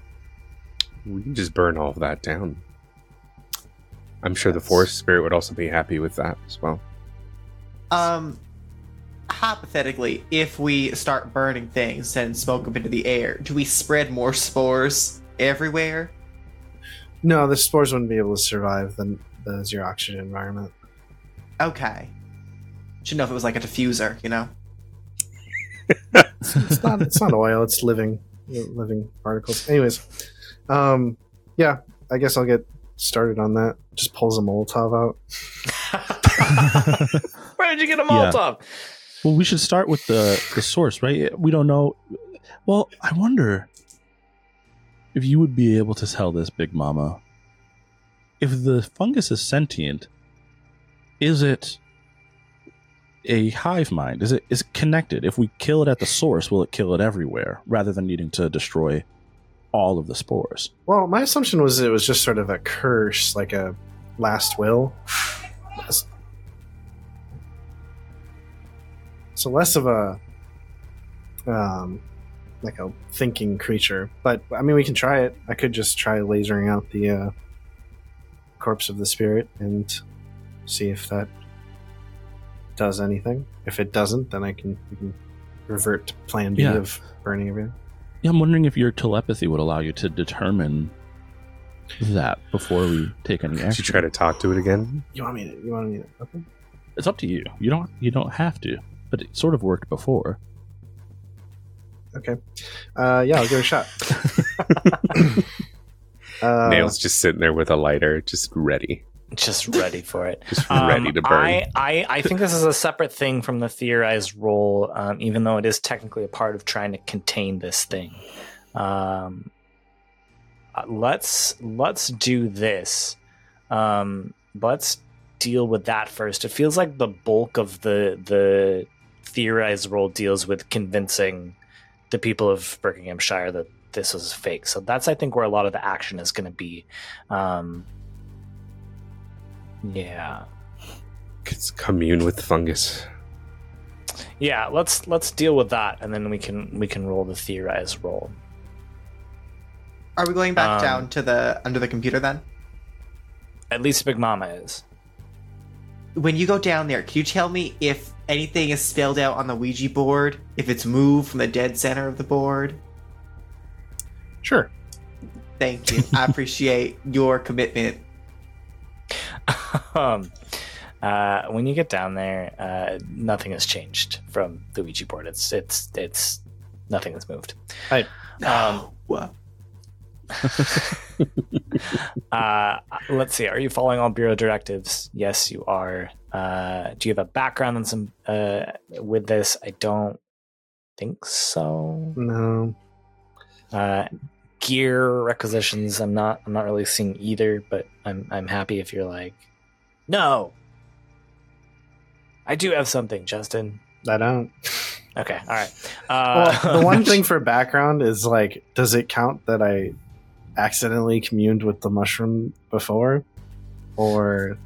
We can just burn all of that down. I'm sure the forest spirit would also be happy with that as well. Um, hypothetically, if we start burning things and smoke up into the air, do we spread more spores? everywhere? No, the spores wouldn't be able to survive the, the zero oxygen environment. Okay. Should know if it was like a diffuser, you know? It's not. It's not oil. It's living, living particles. Anyways, um, yeah. I guess I'll get started on that. Just pulls a Molotov out. [laughs] [laughs] Where did you get a Yeah. Molotov? Well, we should start with the the source, right? We don't know. Well, I wonder if you would be able to tell this, Big Mama. If the fungus is sentient, is it a hive mind? Is it is it connected? If we kill it at the source, will it kill it everywhere rather than needing to destroy all of the spores? Well, my assumption was it was just sort of a curse, like a last will. So less of a, um, like a thinking creature. But I mean, we can try it. I could just try lasering out the uh, corpse of the spirit and see if that does anything. If it doesn't, then I can, can revert to Plan B Yeah. of burning everything. Yeah, I'm wondering if your telepathy would allow you to determine that before we take any [laughs] Did you try to talk to it again? You want me to? You want me to? Okay. It's up to you. You don't you don't have to, but it sort of worked before. Okay. Uh, yeah, I'll give it a shot. [laughs] [laughs] uh, Nails just sitting there with a lighter, just ready, Just ready for it. just ready Um, to burn. I, I, I think this is a separate thing from the theorized role, um, even though it is technically a part of trying to contain this thing. Um, uh, let's let's do this. Um, let's deal with that first. It feels like the bulk of the the theorized role deals with convincing the people of Buckinghamshire that this was fake. So that's I think where a lot of the action is going to be. Um, yeah. It's commune with fungus. Yeah, let's let's deal with that, and then we can we can roll the theorized roll. Are we going back Um, down to the under the computer then? At least Big Mama is. When you go down there, can you tell me if anything is spelled out on the Ouija board? If it's moved from the dead center of the board? Sure. Thank you. I [laughs] appreciate your commitment. Um, uh, when you get down there, uh, nothing has changed from the Ouija board. It's it's it's nothing has moved. Hi. Um, [sighs] What? [laughs] uh, let's see. Are you following all bureau directives? Yes, you are. Uh, do you have a background in some uh, with this? I don't think so. No. Gear requisitions. I'm not. I'm not really seeing either. But I'm. I'm happy if you're like, no. I do have something, Justin. I don't. Okay. All right. [laughs] Uh, Well, the one [laughs] thing for background is like, does it count that I accidentally communed with the mushroom before? Or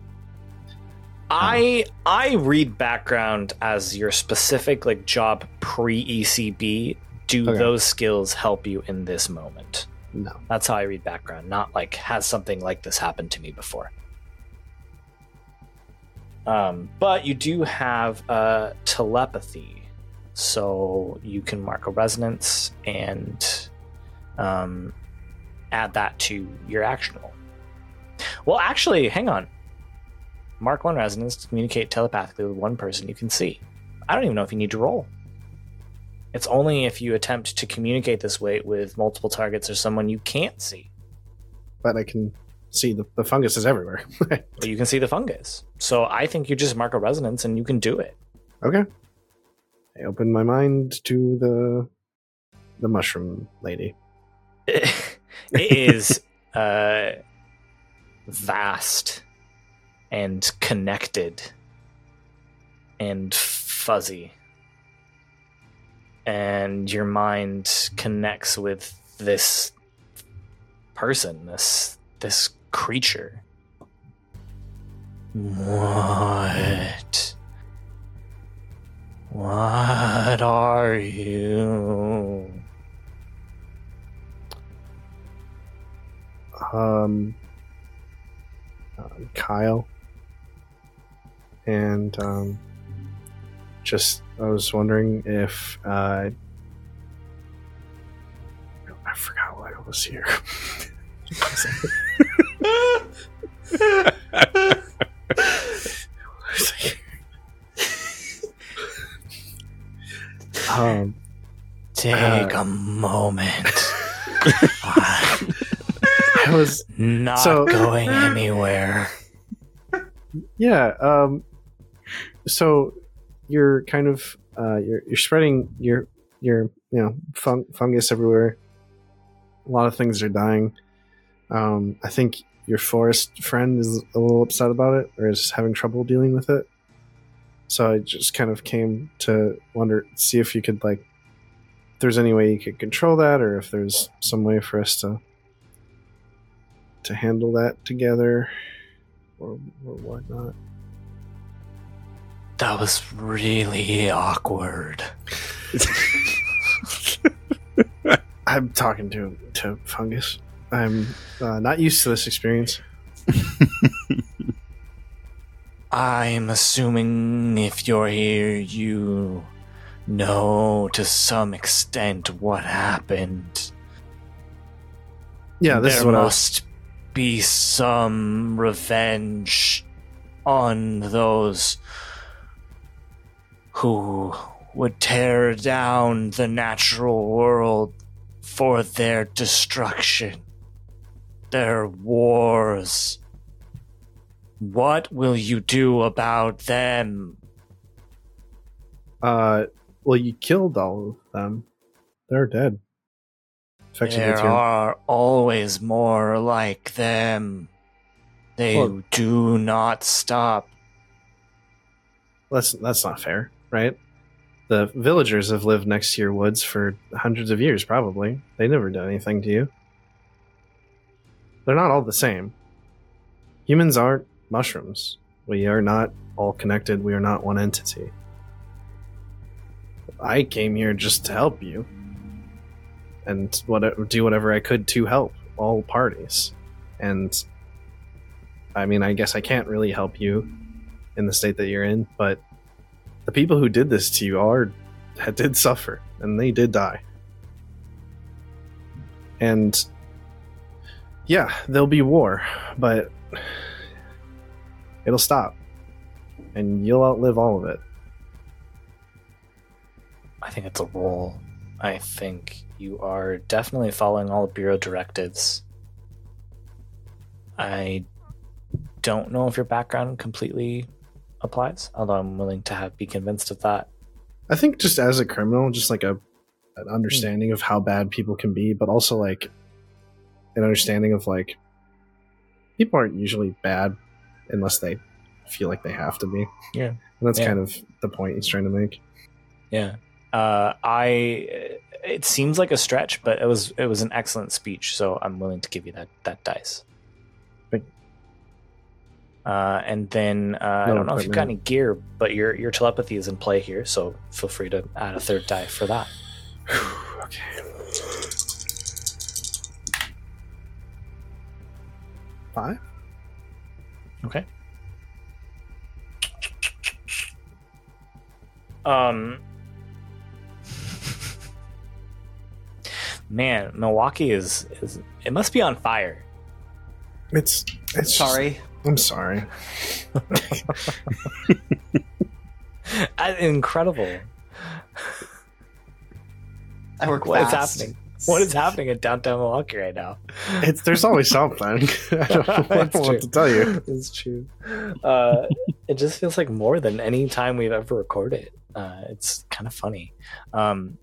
I I read background as your specific like job pre ECB. Do Okay. those skills help you in this moment? no? That's how I read background, not like has something like this happened to me before. Um, but you do have uh, telepathy, so you can mark a resonance and um, add that to your action roll. Well, actually, hang on. Mark one resonance to communicate telepathically with one person you can see. I don't even know if you need to roll. It's only if you attempt to communicate this way with multiple targets or someone you can't see. But I can see the, the fungus is everywhere. [laughs] But you can see the fungus. So I think you just mark a resonance and you can do it. okay. I open my mind to the the mushroom lady. [laughs] it is [laughs] uh, vast and connected and fuzzy. And your mind connects with this person, this this creature. What? What are you? Um, uh, Kyle. And um, just, I was wondering if uh, I forgot why I was here. um, Take Uh, a moment. I was Not So- going anywhere. yeah. Um, so you're kind of uh, you're you're spreading your your you know fun- fungus everywhere. A lot of things are dying. Um, I think your forest friend is a little upset about it, or is having trouble dealing with it. So I just kind of came to wonder, see if you could like, if there's any way you could control that, or if there's some way for us to to handle that together, or or whatnot. That was really awkward. [laughs] I'm talking to to fungus. I'm uh, not used to this experience. [laughs] I'm assuming if you're here, you know to some extent what happened. Yeah, this there is what I must be some revenge on those who would tear down the natural world for their destruction, their wars. What will you do about them? Uh, well, you killed all of them. They're dead. Infection There are always more like them. They Well- do not stop. That's that's not fair, right? The villagers have lived next to your woods for hundreds of years, probably. They never did anything to you. They're not all the same. Humans aren't mushrooms. We are not all connected. We are not one entity. I came here just to help you, and what do whatever I could to help all parties. And I mean, I guess I can't really help you in the state that you're in, but the people who did this to you are did suffer and they did die. And yeah, there'll be war, but it'll stop. And you'll outlive all of it. I think it's a role. I think you are definitely following all Bureau directives. I don't know if your background completely applies, although I'm willing to have be convinced of that. I think just as a criminal, just like a an understanding of how bad people can be, but also like an understanding of like people aren't usually bad unless they feel like they have to be. Yeah. And that's Yeah. kind of the point he's trying to make. Yeah. Uh, I it seems like a stretch, but it was it was an excellent speech, so I'm willing to give you that that dice. Thank Uh, and then uh, I don't know if you've got any gear, but your your telepathy is in play here, so feel free to add a third die for that. okay. Five? Okay. Um. [laughs] Man, Milwaukee is, is it must be on fire. It's it's just- Sorry. I'm sorry. Uh, Incredible. I work What is happening? What is happening in downtown Milwaukee right now? It's there's always something. [laughs] I don't [laughs] know It's what true. to tell you. It's true. Uh, it just feels like more than any time we've ever recorded. Uh, it's kind of funny. Um,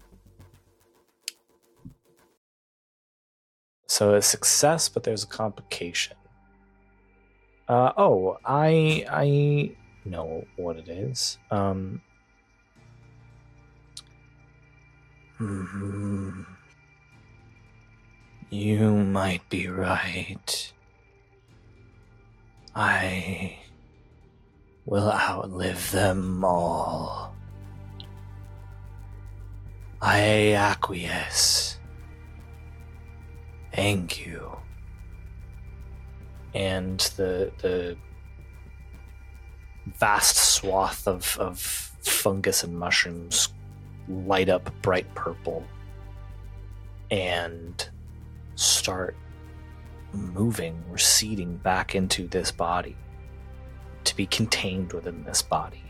so a success, but there's a complication. Uh, oh, I I know what it is. Um. [laughs] You might be right. I will outlive them all. I acquiesce. Thank you. And the the vast swath of, of fungus and mushrooms light up bright purple. And start moving, receding back into this body to be contained within this body.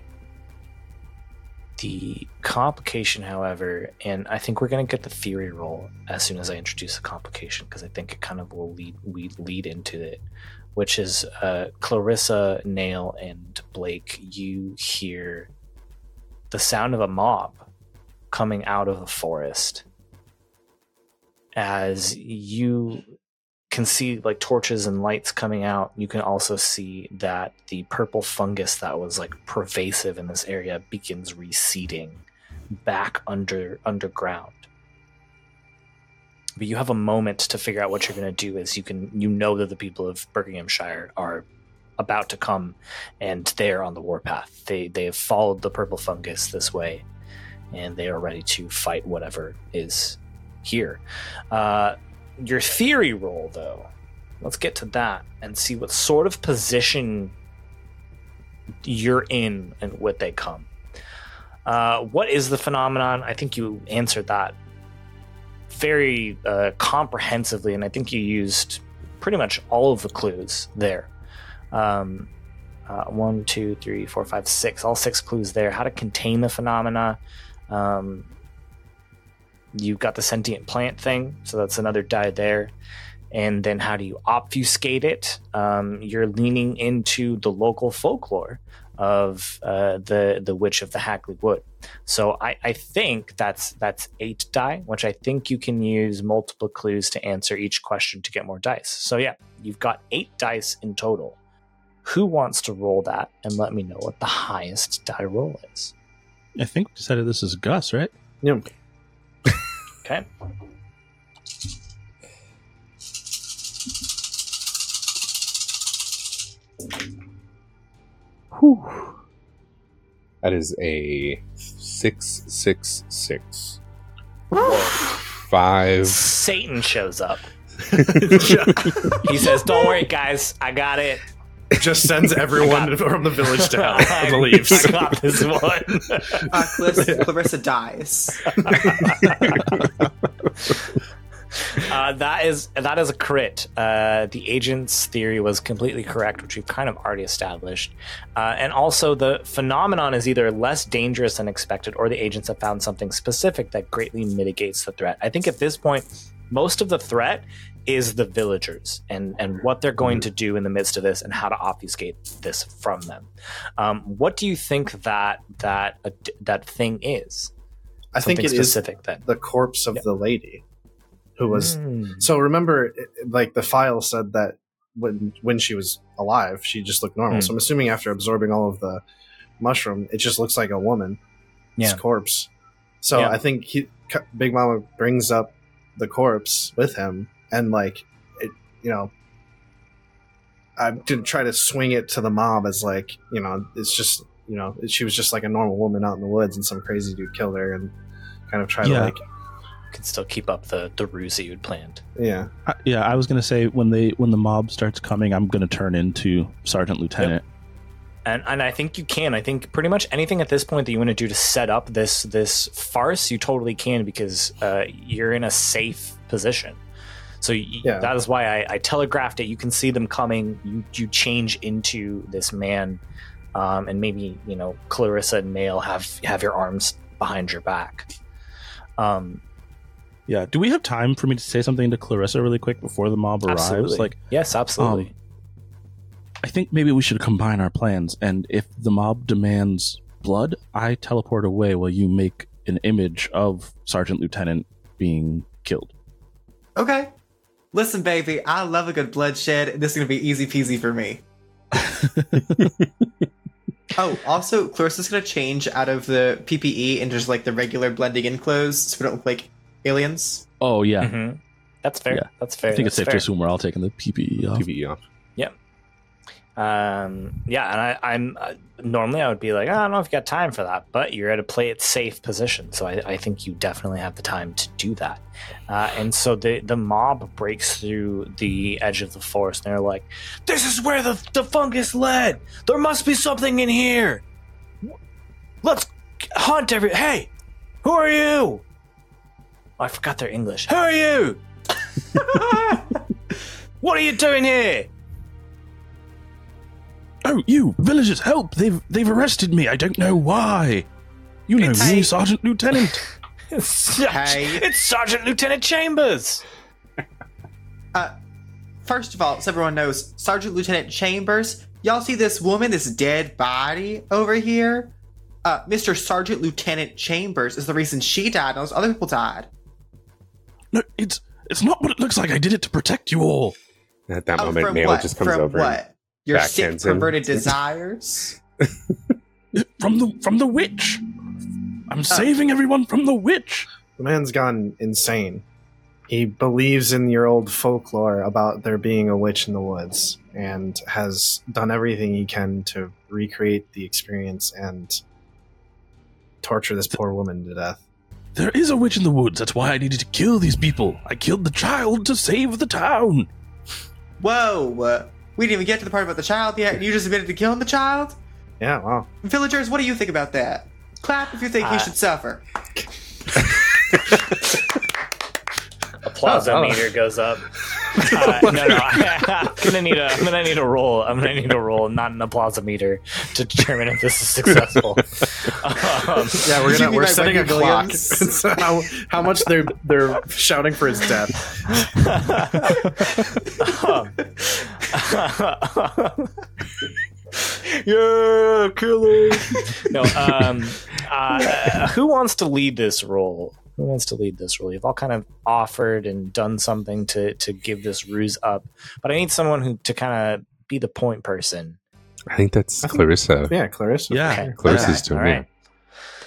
The complication, however, and I think we're going to get the theory roll as soon as I introduce the complication because I think it kind of will lead we lead into it, which is uh, Clarissa, Nail, and Blake. You hear the sound of a mob coming out of the forest as you can see like torches and lights coming out. You can also see that the purple fungus that was like pervasive in this area begins receding back under underground. But you have a moment to figure out what you're going to do Is you can you know that the people of buckinghamshire are about to come and they're on the warpath. They they have followed the purple fungus this way and they are ready to fight whatever is here. Uh, your theory roll, though, let's get to that and see what sort of position you're in and what they come. Uh, what is the phenomenon? I think you answered that very uh, comprehensively, and I think you used pretty much all of the clues there. Um, uh, one, two, three, four, five, six. All six clues there. How to contain the phenomena. Um, you've got the sentient plant thing, so that's another die there. And then how do you obfuscate it? Um, you're leaning into the local folklore of uh, the the witch of the Hagley Wood. So I, I think that's that's eight die, which I think you can use multiple clues to answer each question to get more dice. So yeah, you've got eight dice in total. Who wants to roll that and let me know what the highest die roll is? I think we decided this is Gus, right? Yep. Okay. That is a six six six. Five. Satan shows up. [laughs] [laughs] He says, "Don't worry, guys, I got it. Just sends [laughs] everyone from the village down [laughs] I, the leaves. I [laughs] got this one." Uh, Clarissa, Clarissa dies. Uh, that is that is a crit. Uh, the agent's theory was completely correct, which we've kind of already established. Uh, and also, the phenomenon is either less dangerous than expected, or the agents have found something specific that greatly mitigates the threat. I think at this point, most of the threat is the villagers and and what they're going to do in the midst of this, and how to obfuscate this from them. Um, what do you think that that uh, that thing is? I think it is specific then. the corpse of the lady who was. Mm. So remember, like the file said that when when she was alive, she just looked normal. Hmm. So I'm assuming after absorbing all of the mushroom, it just looks like a woman. Yeah. corpse. So Yeah. I think he, Big Mama brings up the corpse with him, and like it, you know, I didn't try to swing it to the mob as like you know, it's just you know, she was just like a normal woman out in the woods, and some crazy dude killed her, and kind of try Yeah. to like Can still keep up the the ruse that you'd planned. yeah. I, yeah, I was gonna say when they when the mob starts coming, I'm gonna turn into sergeant lieutenant. and and I think you can. I think pretty much anything at this point that you want to do to set up this this farce, you totally can because uh, you're in a safe position. So y- Yeah. that is why I, I telegraphed it. You can see them coming. You you change into this man, um, and maybe you know Clarissa and Nail have have your arms behind your back. Um, Yeah. Do we have time for me to say something to Clarissa really quick before the mob arrives? absolutely. Like, yes, absolutely. Um, I think maybe we should combine our plans, and if the mob demands blood, I teleport away while you make an image of Sergeant Lieutenant being killed. Okay. Listen, baby, I love a good bloodshed. This is gonna be easy peasy for me. [laughs] Oh, also, Clarissa's gonna change out of the PPE into just like the regular blending in clothes, so we don't look like aliens. Oh yeah, Mhm. That's fair. Yeah. That's fair. I think it's That's safe to assume we're all taking the PPE off. PVE off. Um, yeah, and I, I'm uh, normally I would be like, "Oh, I don't know if you got time for that, but you're at a play it safe position, so I, I think you definitely have the time to do that. Uh, and so the the mob breaks through the edge of the forest, and they're like, "This is where the the fungus led. There must be something in here. Let's hunt every. Hey, who are you? Oh, I forgot their English. Who are you? [laughs] [laughs] What are you doing here? Oh, you villagers, help! They've they've arrested me. I don't know why. You know It's- me, Sergeant Lieutenant. [laughs] It's, Hey. it's Sergeant Lieutenant Chambers. Uh, first of all, so everyone knows, Sergeant Lieutenant Chambers. Y'all see this woman, this dead body over here? Uh, Mr. Sergeant Lieutenant Chambers is the reason she died and those other people died. No, it's it's not what it looks like. I did it to protect you all. At that Oh, moment, from Nail what? just comes from over. and- what? Your sick, backhands him. perverted desires? [laughs] From the from the witch. I'm saving everyone from the witch. The man's gone insane. He believes in your old folklore about there being a witch in the woods and has done everything he can to recreate the experience and torture this poor woman to death. There is a witch in the woods. That's why I needed to kill these people. I killed the child to save the town. Whoa! Uh, We didn't even get to the part about the child yet, and you just admitted to killing the child? Yeah, wow. Villagers, what do you think about that? Clap if you think he Uh, should suffer. [laughs] Applause Oh, oh. meter goes up. [laughs] Uh, no, no, I, [laughs] am gonna need a. I'm gonna need a roll. I'm gonna need a roll, not an applause meter, to determine if this is successful. um, Yeah, we're gonna we're setting a Wendy clock. Williams? It's how how much they're they're shouting for his death. Yeah, killer. no, um, uh, who wants to lead this role? Who wants to lead this role? You've all kind of offered and done something to to give this ruse up, but I need someone who to kind of be the point person. I think that's I think- Clarissa. Yeah, Clarissa. Yeah. Okay. Clarissa's All doing right. it.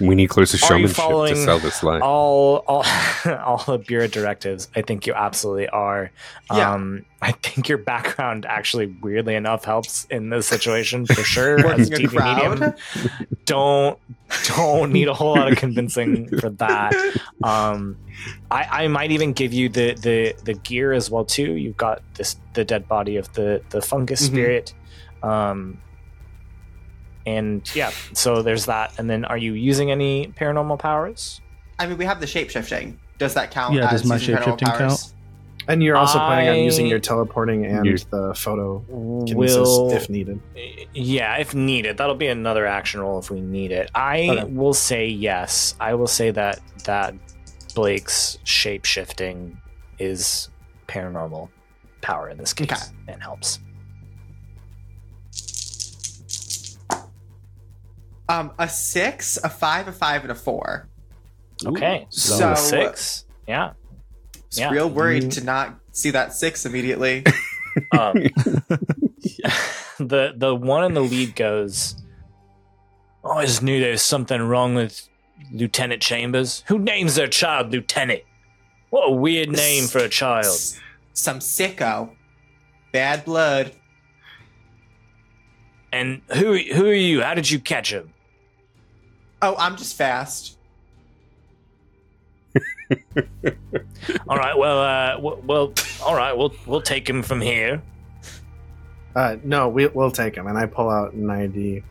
We need Clarissa's Are you showmanship following to sell this line. all all [laughs] all the bureau directives i think you absolutely are Yeah. um i think your background actually weirdly enough helps in this situation for [laughs] sure as a TV crowd? medium. don't don't need a whole lot of convincing for that um i i might even give you the the the gear as well too you've got this the dead body of the the fungus Mhm. spirit um and yeah so there's that and then are you using any paranormal powers I mean, we have the shape shifting. Does that count? Yeah, as does my using paranormal shape-shifting powers? And you're also planning on using your teleporting and You- the photo kinesis will if needed. yeah if needed that'll be another action roll if we need it i Okay. will say yes i will say that that blake's shape shifting is paranormal power in this case Okay. and helps Um, a six, a five, a five, and a four. okay so, So- six yeah Just Yeah. real worried You- to not see that six immediately. [laughs] um, [laughs] [laughs] the the one in the lead goes "Oh, i always knew there was something wrong with lieutenant chambers who names their child lieutenant what a weird name for a child Some sicko. Bad blood. And who who are you? How did you catch him? Oh, I'm just fast. [laughs] All right, well, uh, w- well, all right, we'll we'll take him from here. Uh, no, we, we'll take him. And I pull out an ID,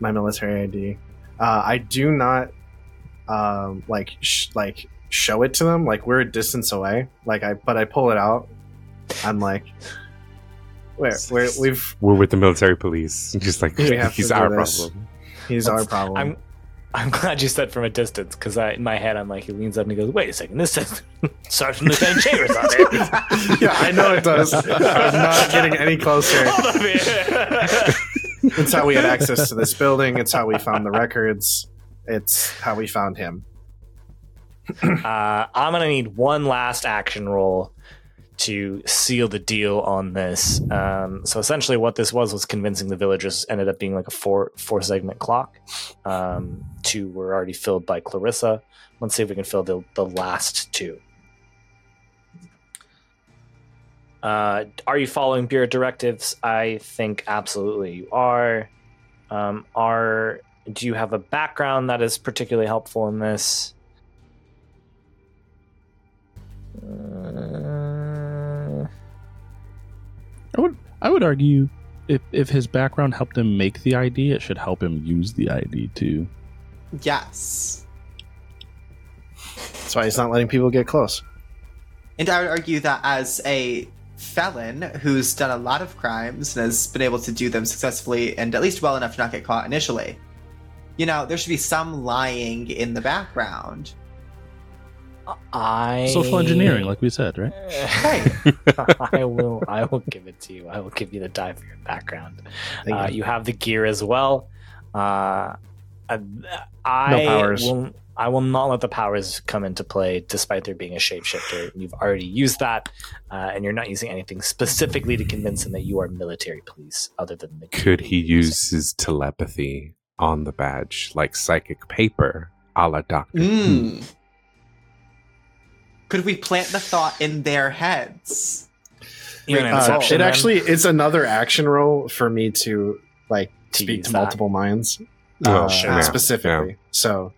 my military ID. Uh, I do not um, like sh- like show it to them. Like we're a distance away. Like I, but I pull it out. I'm like, where we're, we've We're with the military police. Just like he's our this. problem. he's our problem. I'm I'm glad you said from a distance because in my head I'm like he leans up and he goes, "Wait a second, this says [laughs] Sergeant Lieutenant Chambers on it." [laughs] yeah, I know it does. I'm not getting any closer. [laughs] Hold. It's how we had access to this building. It's how we found the records. It's how we found him. uh, I'm gonna need one last action roll to seal the deal on this. Um, so essentially, what this was was convincing the villagers. Ended up being like a four four segment clock. Um, two were already filled by Clarissa. Let's see if we can fill the the last two. Uh, are you following bureau directives? I think absolutely you are. Um, are do you have a background that is particularly helpful in this? Uh, I would I would argue if if his background helped him make the ID, it should help him use the ID too. Yes. That's why he's not letting people get close. And I would argue that as a felon who's done a lot of crimes and has been able to do them successfully and at least well enough to not get caught initially, you know, there should be some lying in the background. I Social engineering, like we said, right? [laughs] I will. I will give it to you. I will give you the die for your background. Thank Uh, you. you have the gear as well. Uh, I powers. will. I will not let the powers come into play, despite there being a shapeshifter. You've already used that, uh, and you're not using anything specifically to convince him that you are military police, other than the. Could he you're using. use his telepathy on the badge, like psychic paper, a la Doctor? Mm. Could we plant the thought in their heads? You Uh, it then? actually it's another action roll for me to like To speak to that? multiple minds. Oh, uh, sure. specifically. So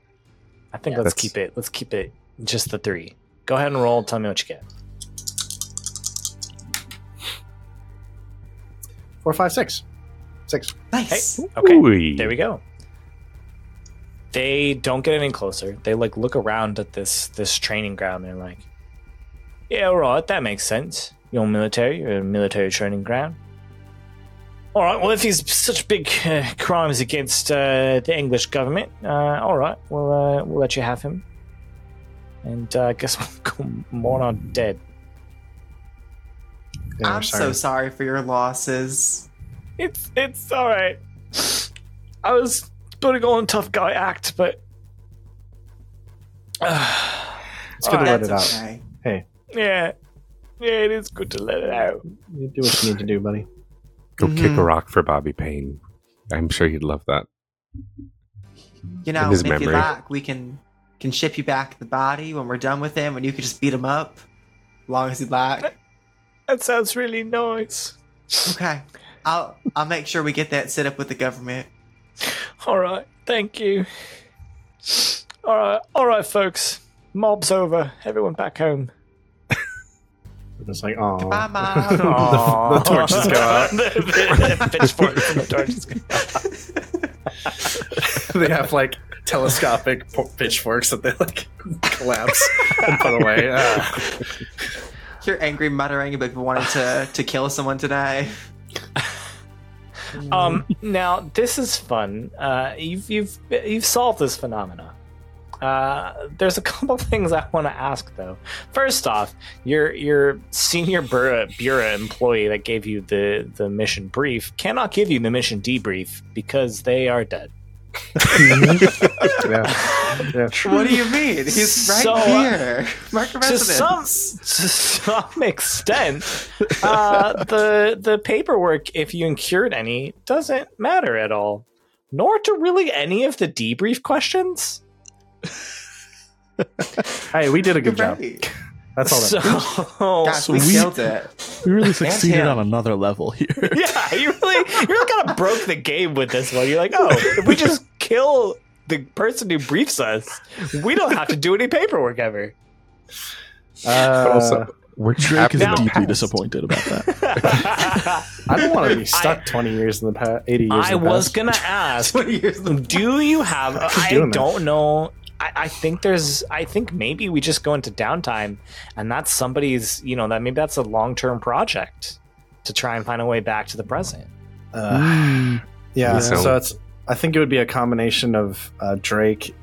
I think Yeah. let's That's- keep it. Let's keep it just the three. Go ahead and roll. Tell me what you get. four, five, six, six. Nice. Okay. Ooh. There we go. They don't get any closer. They like look around at this this training ground. They're like, "Yeah, all right, that makes sense. You're military. You're a military training ground. All right. Well, if he's such big uh, crimes against uh, the English government, uh, all right, we'll uh, we'll let you have him. And uh, I guess we'll [laughs] go mourn dead. Yeah, I'm so sorry for your losses. It's it's all right. I was putting on a tough guy act, but [sighs] It's good to let it out. okay. yeah, yeah, it is good to let it out. You do what you need to do, buddy. Go kick Mhm. a rock for Bobby Payne. I'm sure he'd love that. You know, In his if you like, we can can ship you back the body when we're done with him, and you can just beat him up, as long as you like. That sounds really nice. Okay, I'll I'll make sure we get that set up with the government. All right, thank you. All right, all right, folks. Mob's over. Everyone back home. It's like, oh, Bye, Mom. the, [laughs] the torches go out. the, the pitchforks the torches go out. they have like telescopic pitchforks that they like collapse and put away. Ah. [laughs] You're angry muttering about wanting to to kill someone today. Um, now this is fun. Uh, you've you've you've solved this phenomena. Uh, there's a [laughs] couple things I want to ask though. First off, your your senior bureau, bureau employee that gave you the the mission brief cannot give you the mission debrief because they are dead. [laughs] yeah, yeah. What do you mean? He's right So, uh, here. Mark your to some to some extent, uh, the the paperwork, if you incurred any, doesn't matter at all. Nor to really any of the debrief questions. Hey, we did a good job. Right. That's all. That So, Gosh, So we, we- killed it. We really succeeded on another level here. [laughs] yeah, you really, you really kind of broke the game with this one. You're like, oh, if we just kill the person who briefs us, we don't have to do any paperwork ever. uh, also, we're Drake is deeply past. disappointed about that. [laughs] I don't want to be stuck 20 years in the past, 80 years. I in the was past. gonna ask, [laughs] years in the do you have? I don't know. I, I think there's. I think maybe we just go into downtime, and that's somebody's. You know that maybe that's a long term project to try and find a way back to the present. Uh, Mm. yeah, Yeah. so it's. I think it would be a combination of uh, Drake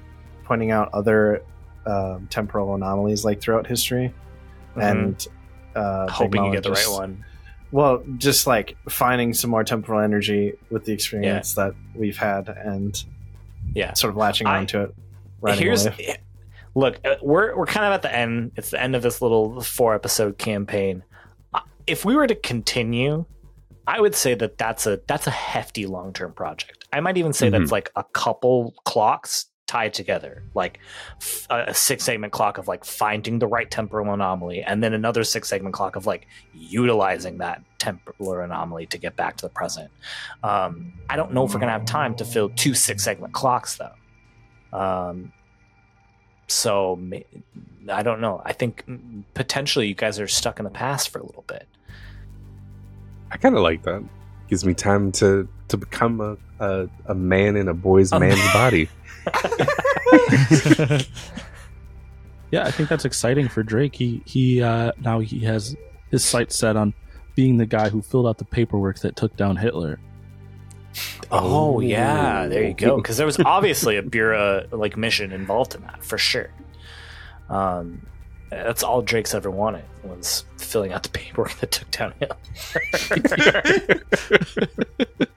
pointing out other um, temporal anomalies like throughout history, and uh, Mm-hmm. Hoping you get the right one. Well, just like finding some more temporal energy with the experience that we've had, and Yeah. sort of latching I- onto it. Here's away. look, uh, we're we're kind of at the end. It's the end of this little four episode campaign. Uh, If we were to continue, I would say that that's a that's a hefty long term project. I might even say Mhm. that's like a couple clocks tied together, like a six segment clock of like finding the right temporal anomaly, and then another six segment clock of like utilizing that temporal anomaly to get back to the present. Um, I don't know if we're gonna have time to fill two six segment clocks though. Um, so I don't know. I think potentially you guys are stuck in the past for a little bit. I kind of like that. Gives me time to to become a a, a man in a boy's A man's man. body. [laughs] Yeah, I think that's exciting for Drake. He he uh, now he has his sights set on being the guy who filled out the paperwork that took down Hitler. Oh yeah, there you go. Because there was obviously a Bureau like mission involved in that for sure. Um, that's all Drake's ever wanted was filling out the paperwork [laughs] that took down Hitler. [laughs] [laughs]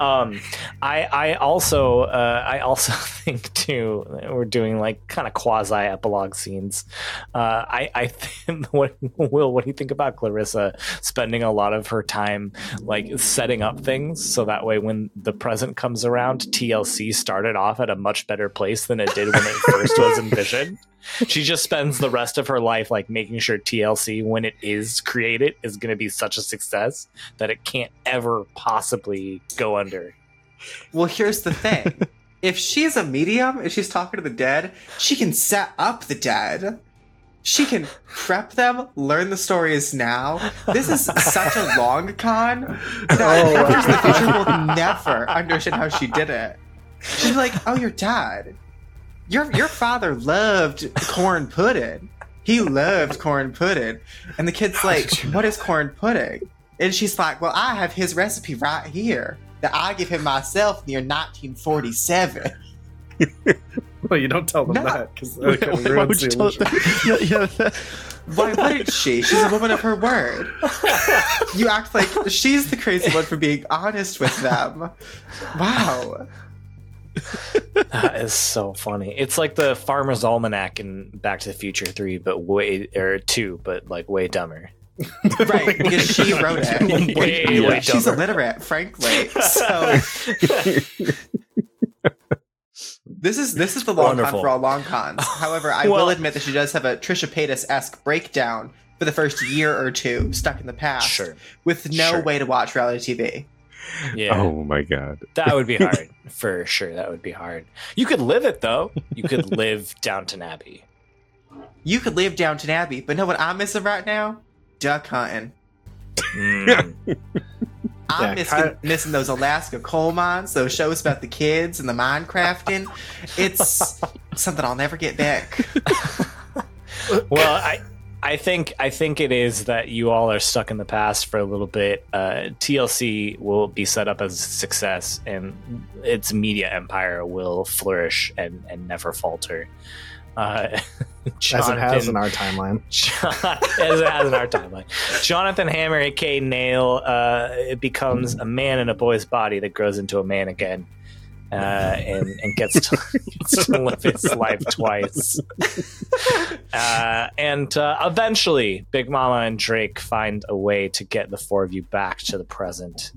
um, I I also uh, I also [laughs] think too we're doing like kind of quasi epilogue scenes. Uh, I I think [laughs] what Will what do you think about Clarissa spending a lot of her time like setting up things so that way when the present comes around, TLC started off at a much better place than it did when it first was [laughs] envisioned. She just spends the rest of her life like making sure TLC when it is created is going to be such a success that it can't ever possibly go under. Well, here's the thing. [laughs] if she's a medium, if she's talking to the dead, she can set up the dead. She can prep them, learn the stories now. This is such a long con that [laughs] Oh. the future will never understand how she did it. She'll like, "Oh, your dad, your your father loved corn pudding. He loved corn pudding." And the kid's like, "What is corn pudding?" And she's like, "Well, I have his recipe right here that I give him myself near 1947." [laughs] Well, you don't tell them No. that because Why would you tell it that? [laughs] Yeah, yeah. Why wouldn't she? She's a woman of her word. You act like she's the crazy one for being honest with them. Wow. [laughs] That is so funny. It's like the Farmer's Almanac in Back to the Future 3, but way, or 2, but like way dumber. [laughs] Right, because she wrote it. [laughs] Way, Yeah. way She's dumber. illiterate, frankly. So this is this is the long Wonderful. con for all long cons. However, I Well- will admit that she does have a Trisha Paytas esque breakdown for the first year or two stuck in the past Sure. with no Sure. way to watch reality TV. Yeah. Oh my god. That would be [laughs] hard. For sure. That would be hard. You could live it, though. You could [laughs] live Downton Abbey. You could live Downton Abbey, but know what I'm missing right now? Duck hunting. Mm. [laughs] I'm Yeah, missing, kind missing those Alaska coal mines, those shows about the kids and the minecrafting. It's something I'll never get back. well, I I think I think it is that you all are stuck in the past for a little bit. Uh, TLC will be set up as a success, and its media empire will flourish and and never falter. Uh, [laughs] as it has in our timeline. John, [laughs] as it has in our timeline. Jonathan Hammer, aka Nail, uh, it becomes a man in a boy's body that grows into a man again, uh, and and gets to, [laughs] gets to live his life twice. Uh, and uh, eventually, Big Mama and Drake find a way to get the four of you back to the present.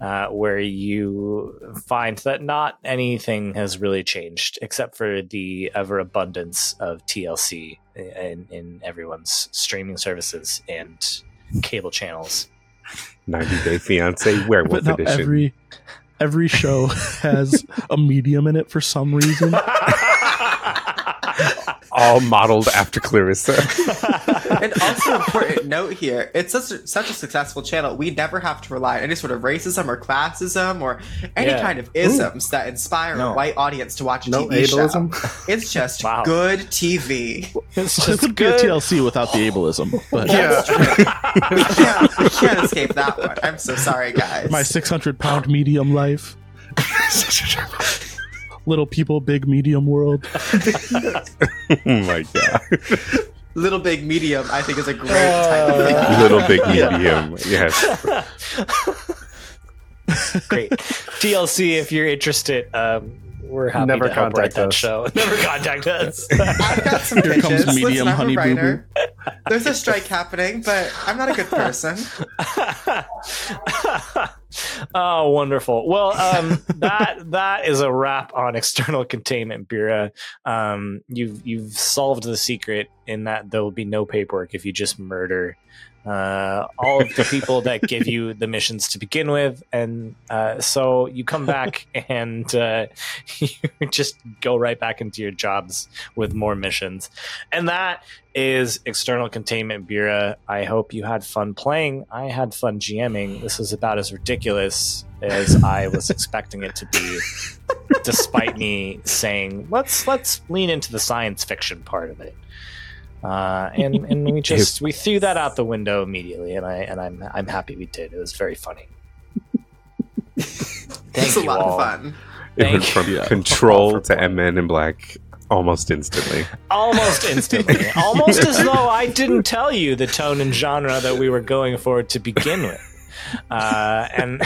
Uh, where you find that not anything has really changed except for the ever abundance of TLC in, in everyone's streaming services and cable channels. 90 Day Fiance Werewolf But Edition. every every show [laughs] has a medium in it for some reason. All modeled after Clarissa. [laughs] [laughs] And also important note here, it's such a, such a successful channel. We never have to rely on any sort of racism or classism or any Yeah. kind of isms that inspire No. a white audience to watch a No TV ableism. show. It's just [laughs] Wow. good TV. [laughs] it's it just would be a. TLC without the ableism. But That's true. we, can't, we can't escape that one. I'm so sorry, guys. my 600 pound medium life. Little people, big medium world. oh my god. Little Big Medium, I think, is a great title. for the- Little Big Medium. Yes. [laughs] Great. TLC, if you're interested, um, we're happy Never to help write contact that us. show. [laughs] Never contact us. [laughs] I've got some Here pitches. comes Listen, Medium I'm a Honey Boo writer. There's a strike [laughs] happening, but I'm not a good person. oh, wonderful. Well, um, that that is a wrap on external containment Bureau. Um, you've you've solved the secret in that there will be no paperwork if you just murder uh, all of the people that give you the missions to begin with, and uh, so you come back [laughs] and uh, [laughs] you just go right back into your jobs with more missions, and that is external containment bureau. I hope you had fun playing. I had fun GMing. This was about as ridiculous ridiculous as I was [laughs] expecting it to be, despite me saying let's let's lean into the science fiction part of it. Uh, and and we [laughs] just we threw that out the window immediately, and I and I'm I'm happy we did. It was very funny. [laughs] Thank it's a lot all. of fun. It Thank went from you. control to M Men in Black almost instantly. Almost instantly, [laughs] almost as though I didn't tell you the tone and genre that we were going for to begin with. Uh, and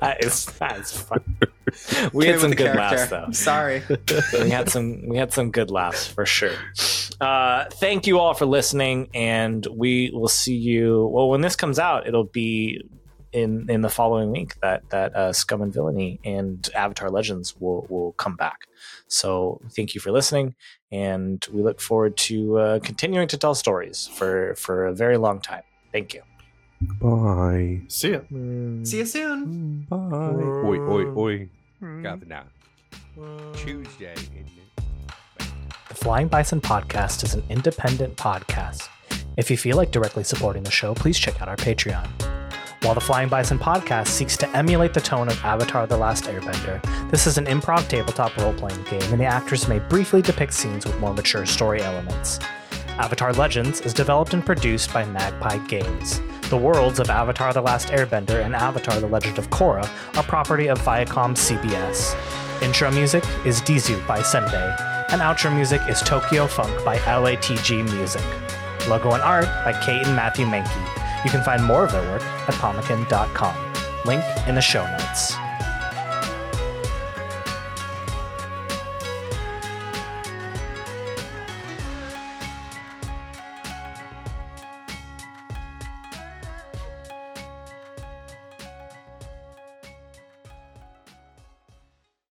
that is that's fun. We Kid had some good character. laughs though. Sorry. we had some we had some good laughs for sure. Uh, thank you all for listening, and we will see you. Well, when this comes out, it'll be in in the following week that that uh, Scum and Villainy and Avatar Legends will will come back. So thank you for listening, and we look forward to uh, continuing to tell stories for for a very long time. Thank you. Bye. See ya. See you soon. Bye. Oi, oi, oi. Governor. Tuesday. The Flying Bison Podcast is an independent podcast. If you feel like directly supporting the show, please check out our Patreon. While the Flying Bison Podcast seeks to emulate the tone of Avatar The Last Airbender, this is an improv tabletop role playing game, and the actors may briefly depict scenes with more mature story elements. Avatar Legends is developed and produced by Magpie Games. The worlds of Avatar The Last Airbender and Avatar The Legend of Korra are property of Viacom CBS. Intro music is Dizu by Senbei, and outro music is Tokyo Funk by LATG Music. Logo and art by Cate and Matthew Mahnke. You can find more of their work at pomekin.com. Link in the show notes.